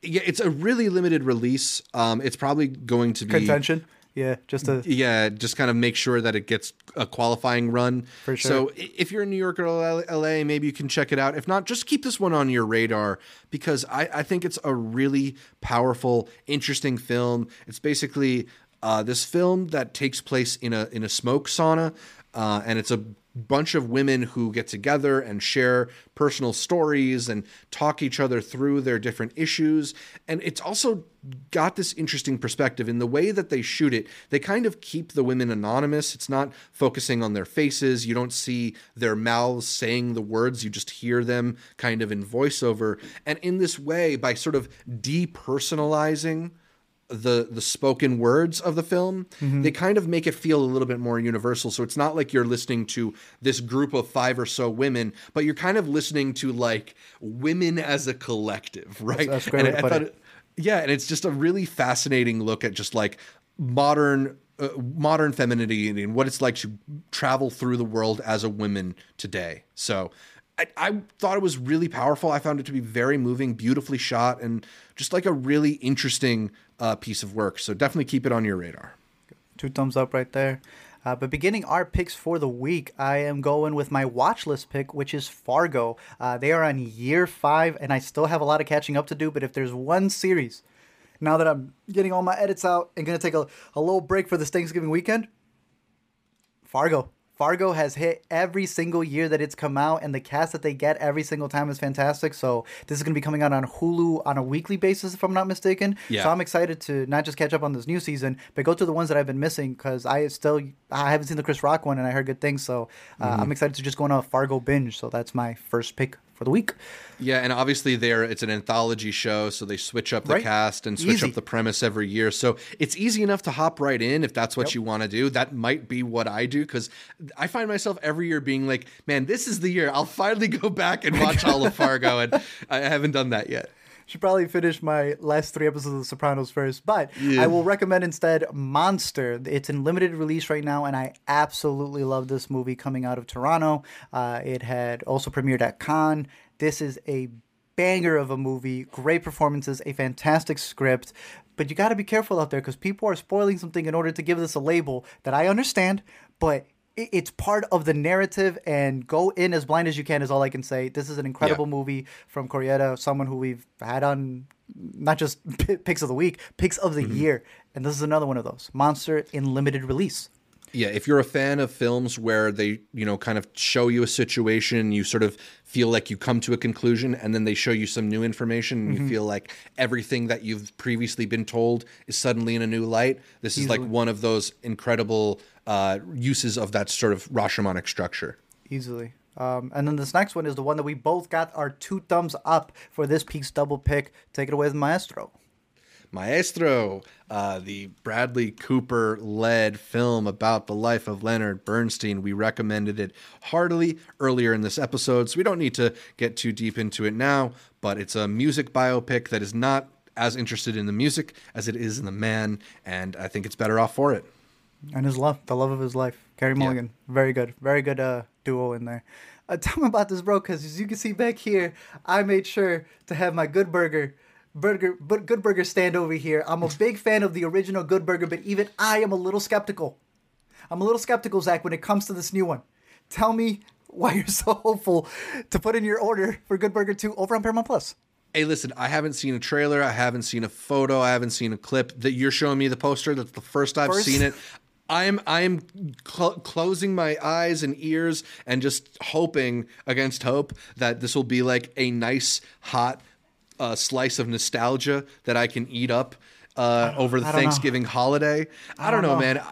yeah, it's a really limited release. Um, it's probably going to be contention. Yeah, just to yeah, just kind of make sure that it gets a qualifying run. For sure. So if you're in New York or LA, maybe you can check it out. If not, just keep this one on your radar because I, I think it's a really powerful, interesting film. It's basically uh, this film that takes place in a in a smoke sauna, uh, and it's a bunch of women who get together and share personal stories and talk each other through their different issues. And it's also got this interesting perspective in the way that they shoot it. They kind of keep the women anonymous. It's not focusing on their faces. You don't see their mouths saying the words, you just hear them kind of in voiceover. And in this way, by sort of depersonalizing the the spoken words of the film mm-hmm. they kind of make it feel a little bit more universal so it's not like you're listening to this group of five or so women but you're kind of listening to like women as a collective right that's, that's great and I, I thought it. yeah and it's just a really fascinating look at just like modern uh, modern femininity and what it's like to travel through the world as a woman today so I, I, thought it was really powerful. I found it to be very moving, beautifully shot, and just like a really interesting uh, piece of work. So definitely keep it on your radar. Two thumbs up right there. Uh, but beginning our picks for the week, I am going with my watch list pick, which is Fargo. Uh, they are on year five, and I still have a lot of catching up to do. But if there's one series, now that I'm getting all my edits out and going to take a, a little break for this Thanksgiving weekend, Fargo. Fargo has hit every single year that it's come out, and the cast that they get every single time is fantastic. So this is going to be coming out on Hulu on a weekly basis, if I'm not mistaken. Yeah. So I'm excited to not just catch up on this new season, but go to the ones that I've been missing because I still I haven't seen the Chris Rock one, and I heard good things. So uh, mm-hmm. I'm excited to just go on a Fargo binge. So that's my first pick for the week. Yeah, and obviously there it's an anthology show, so they switch up the right. cast and switch easy. up the premise every year. So it's easy enough to hop right in if that's what yep. you want to do. That might be what I do because I find myself every year being like, man, this is the year I'll finally go back and watch all of Fargo, and I haven't done that yet should probably finish my last three episodes of The Sopranos first. But yeah. I will recommend instead Monster. It's in limited release right now, and I absolutely love this movie coming out of Toronto. Uh, it had also premiered at Cannes. This is a banger of a movie, great performances, a fantastic script. But you got to be careful out there because people are spoiling something in order to give this a label that I understand, but it's part of the narrative and go in as blind as you can is all I can say. This is an incredible yeah. movie from Koreeda, someone who we've had on not just picks of the week, picks of the mm-hmm. year. And this is another one of those. Monster in limited release. Yeah, if you're a fan of films where they, you know, kind of show you a situation, you sort of feel like you come to a conclusion and then they show you some new information and mm-hmm. you feel like everything that you've previously been told is suddenly in a new light. This Easily. is like one of those incredible uh, uses of that sort of Rashomonic structure. Easily. Um, and then this next one is the one that we both got our two thumbs up for this Peaks double pick. Take it away, Maestro. Maestro, uh, the Bradley Cooper led film about the life of Leonard Bernstein. We recommended it heartily earlier in this episode, so we don't need to get too deep into it now, but it's a music biopic that is not as interested in the music as it is in the man, and I think it's better off for it. And his love, the love of his life. Carey Mulligan, yeah. very good. Very good uh, duo in there. Uh, tell me about this, bro, because as you can see back here, I made sure to have my good burger burger good burger stand over here. I'm a big fan of the original Good Burger, but even I am a little skeptical. I'm a little skeptical, Zach, when it comes to this new one. Tell me why you're so hopeful to put in your order for Good Burger 2 over on Paramount Plus. Hey, listen, I haven't seen a trailer. I haven't seen a photo. I haven't seen a clip. That you're showing me the poster. That's the first I've first? seen it. I'm I'm cl- closing my eyes and ears and just hoping against hope that this will be like a nice hot a slice of nostalgia that I can eat up uh, over the Thanksgiving know. holiday. I, I don't, know, know, man.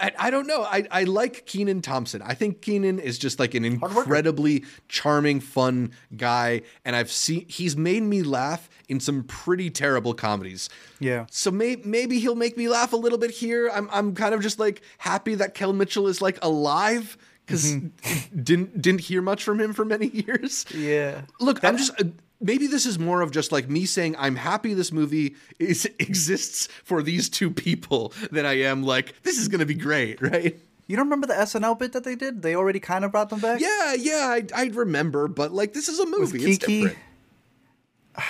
I, I, don't know. I, I like Kenan Thompson. I think Kenan is just like an incredibly charming, fun guy, and I've seen he's made me laugh in some pretty terrible comedies. Yeah. So may, maybe he'll make me laugh a little bit here. I'm I'm kind of just like happy that Kel Mitchell is like alive because mm-hmm. didn't didn't hear much from him for many years. Yeah. Look, that, I'm just. Maybe this is more of just like me saying I'm happy this movie is exists for these two people than I am like this is going to be great, right? You don't remember the SNL bit that they did? They already kind of brought them back. Yeah, yeah, I, I remember, but like this is a movie. With Kiki.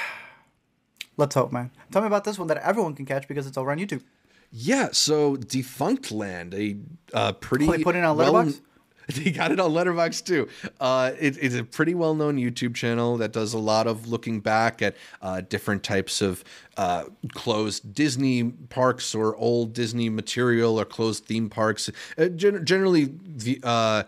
Let's hope, man. Tell me about this one that everyone can catch because it's over on YouTube. Yeah, so Defunctland, a uh, pretty. Oh, they put it on Letterboxd. Well, They got it on Letterboxd too. Uh, it, it's a pretty well known YouTube channel that does a lot of looking back at uh, different types of uh, closed Disney parks or old Disney material or closed theme parks. Uh, gen- generally, the uh,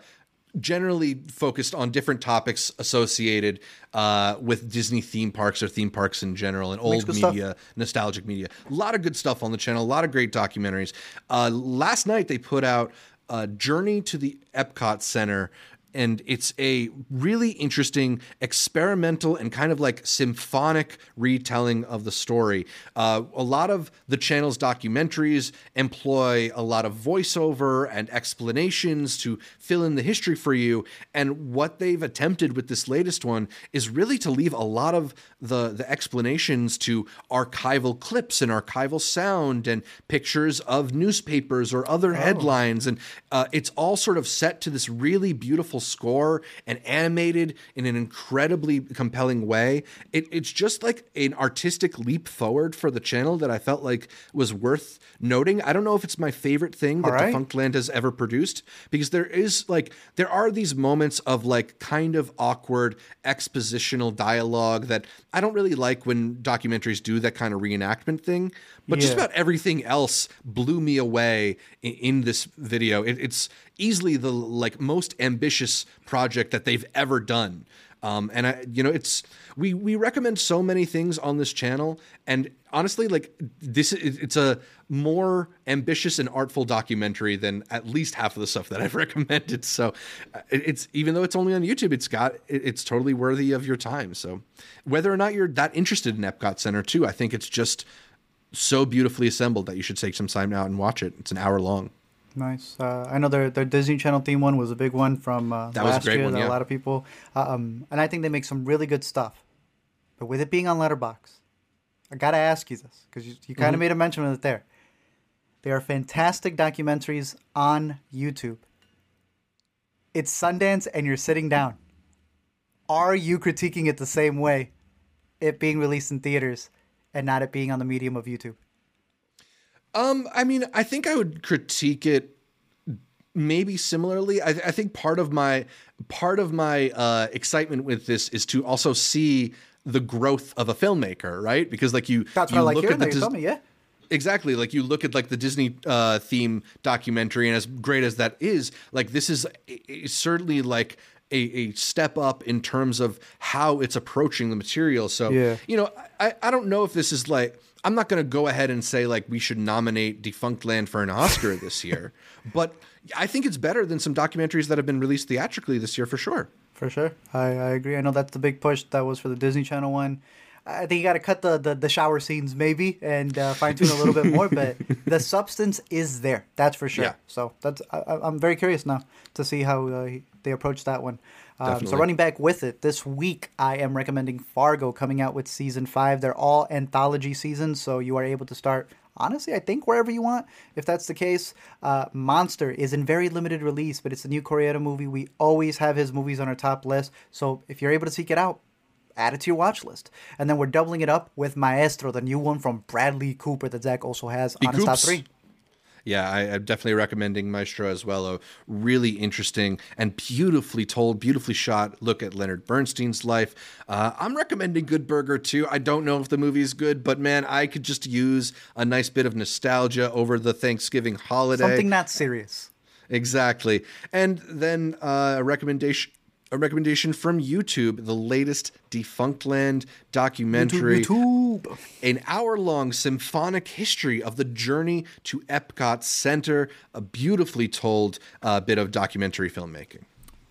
generally focused on different topics associated uh, with Disney theme parks or theme parks in general and old media, stuff. nostalgic media. A lot of good stuff on the channel, a lot of great documentaries. Uh, last night they put out uh, Journey to the Epcot Center and it's a really interesting experimental and kind of like symphonic retelling of the story. Uh, a lot of the channel's documentaries employ a lot of voiceover and explanations to fill in the history for you. And what they've attempted with this latest one is really to leave a lot of the, the explanations to archival clips and archival sound and pictures of newspapers or other oh. headlines. And uh, it's all sort of set to this really beautiful score and animated in an incredibly compelling way. It, it's just like an artistic leap forward for the channel that I felt like was worth noting. I don't know if it's my favorite thing that right. Defunctland has ever produced because there is like there are these moments of like kind of awkward expositional dialogue that I don't really like when documentaries do that kind of reenactment thing. But yeah. just about everything else blew me away in, in this video. It, it's easily the like most ambitious project that they've ever done. Um, and I, you know, it's we we recommend so many things on this channel, and honestly, like this, it's a more ambitious and artful documentary than at least half of the stuff that I've recommended. So, uh, it's even though it's only on YouTube, it's got it's totally worthy of your time. So, whether or not you're that interested in Epcot Center too, I think it's just so beautifully assembled that you should take some time out and watch it. It's an hour long. Nice. Uh, I know their their Disney Channel theme one was a big one from uh, that last year. One, yeah. A lot of people, uh, um, and I think they make some really good stuff. But with it being on Letterboxd, I gotta ask you this because you, you kind of mm-hmm. made a mention of it there. They are fantastic documentaries on YouTube. It's Sundance, and you're sitting down. Are you critiquing it the same way? It being released in theaters and not it being on the medium of YouTube. Um, I mean, I think I would critique it maybe similarly. I, I think part of my part of my uh, excitement with this is to also see the growth of a filmmaker, right? Because like you, that's you what I like hearing. That you me, yeah. Exactly. Like you look at like the Disney uh, theme documentary, and as great as that is, like this is certainly like a, a step up in terms of how it's approaching the material. So, yeah. you know, I, I don't know if this is like I'm not going to go ahead and say like we should nominate Defunctland for an Oscar this year, but I think it's better than some documentaries that have been released theatrically this year for sure. For sure, I, I agree. I know that's the big push that was for the Disney Channel one. I think you got to cut the, the, the, shower scenes maybe and uh, fine tune a little bit more, but the substance is there. That's for sure. Yeah. So that's I, am very curious now to see how uh, they approach that one. Um, so running back with it this week, I am recommending Fargo coming out with season five. They're all anthology seasons, so you are able to start. Honestly, I think wherever you want, if that's the case. Uh, Monster is in very limited release, but it's a new Koreeda movie. We always have his movies on our top list, so if you're able to seek it out, add it to your watch list. And then we're doubling it up with Maestro, the new one from Bradley Cooper that Zach also has on his top three yeah, I, am definitely recommending Maestro as well. A really interesting and beautifully told, beautifully shot look at Leonard Bernstein's life. Uh, I'm recommending Good Burger too. I don't know if the movie is good, but man, I could just use a nice bit of nostalgia over the Thanksgiving holiday. Something not serious. Exactly. And then uh, a recommendation a recommendation from YouTube, the latest Defunctland documentary. YouTube, YouTube. An hour long symphonic history of the journey to Epcot Center. A beautifully told uh, bit of documentary filmmaking.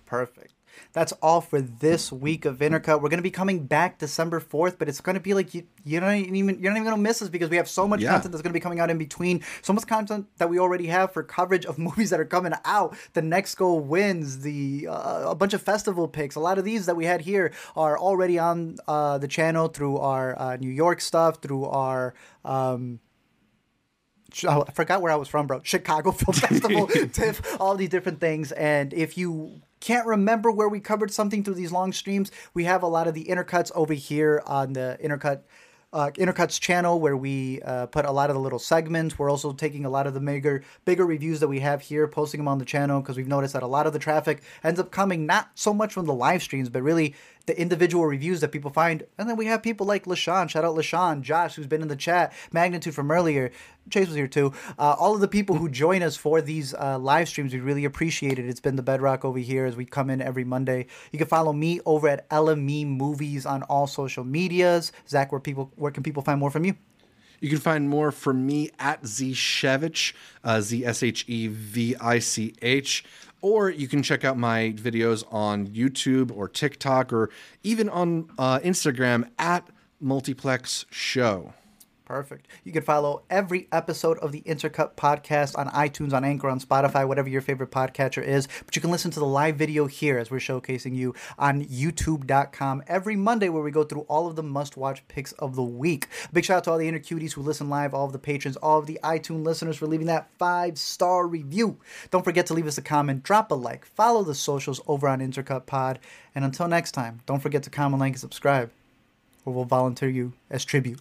Perfect that's all for this week of Intercut. We're going to be coming back December 4th, but it's going to be like you, you don't even you're not even going to miss us because we have so much yeah. content that's going to be coming out in between. So much content that we already have for coverage of movies that are coming out. The Next Goal Wins, the uh, a bunch of festival picks. A lot of these that we had here are already on uh, the channel through our uh, New York stuff, through our um, oh, I forgot where I was from, bro. Chicago Film Festival, TIFF, all these different things. And if you can't remember where we covered something through these long streams, we have a lot of the intercuts over here on the intercut. Uh, Intercuts channel where we uh, put a lot of the little segments. We're also taking a lot of the bigger, bigger reviews that we have here, posting them on the channel because we've noticed that a lot of the traffic ends up coming not so much from the live streams, but really the individual reviews that people find. And then we have people like LaShawn, shout out LaShawn, Josh, who's been in the chat, Magnitude from earlier, Chase was here too. Uh, all of the people who join us for these uh, live streams, we really appreciate it. It's been the bedrock over here as we come in every Monday. You can follow me over at LME Movies on all social medias. Zach, where people where can people find more from you? You can find more from me at Zshevich, uh, Z S H E V I C H or you can check out my videos on YouTube or TikTok or even on uh, Instagram at Multiplex Show. Perfect. You can follow every episode of the Intercut podcast on iTunes, on Anchor, on Spotify, whatever your favorite podcatcher is. But you can listen to the live video here as we're showcasing you on youtube.com every Monday where we go through all of the must watch picks of the week. big shout out to all the Intercuties who listen live, all of the patrons, all of the iTunes listeners for leaving that five star review. Don't forget to leave us a comment, drop a like, follow the socials over on Intercut Pod. And until next time, don't forget to comment, like, and subscribe, or we'll volunteer you as tribute.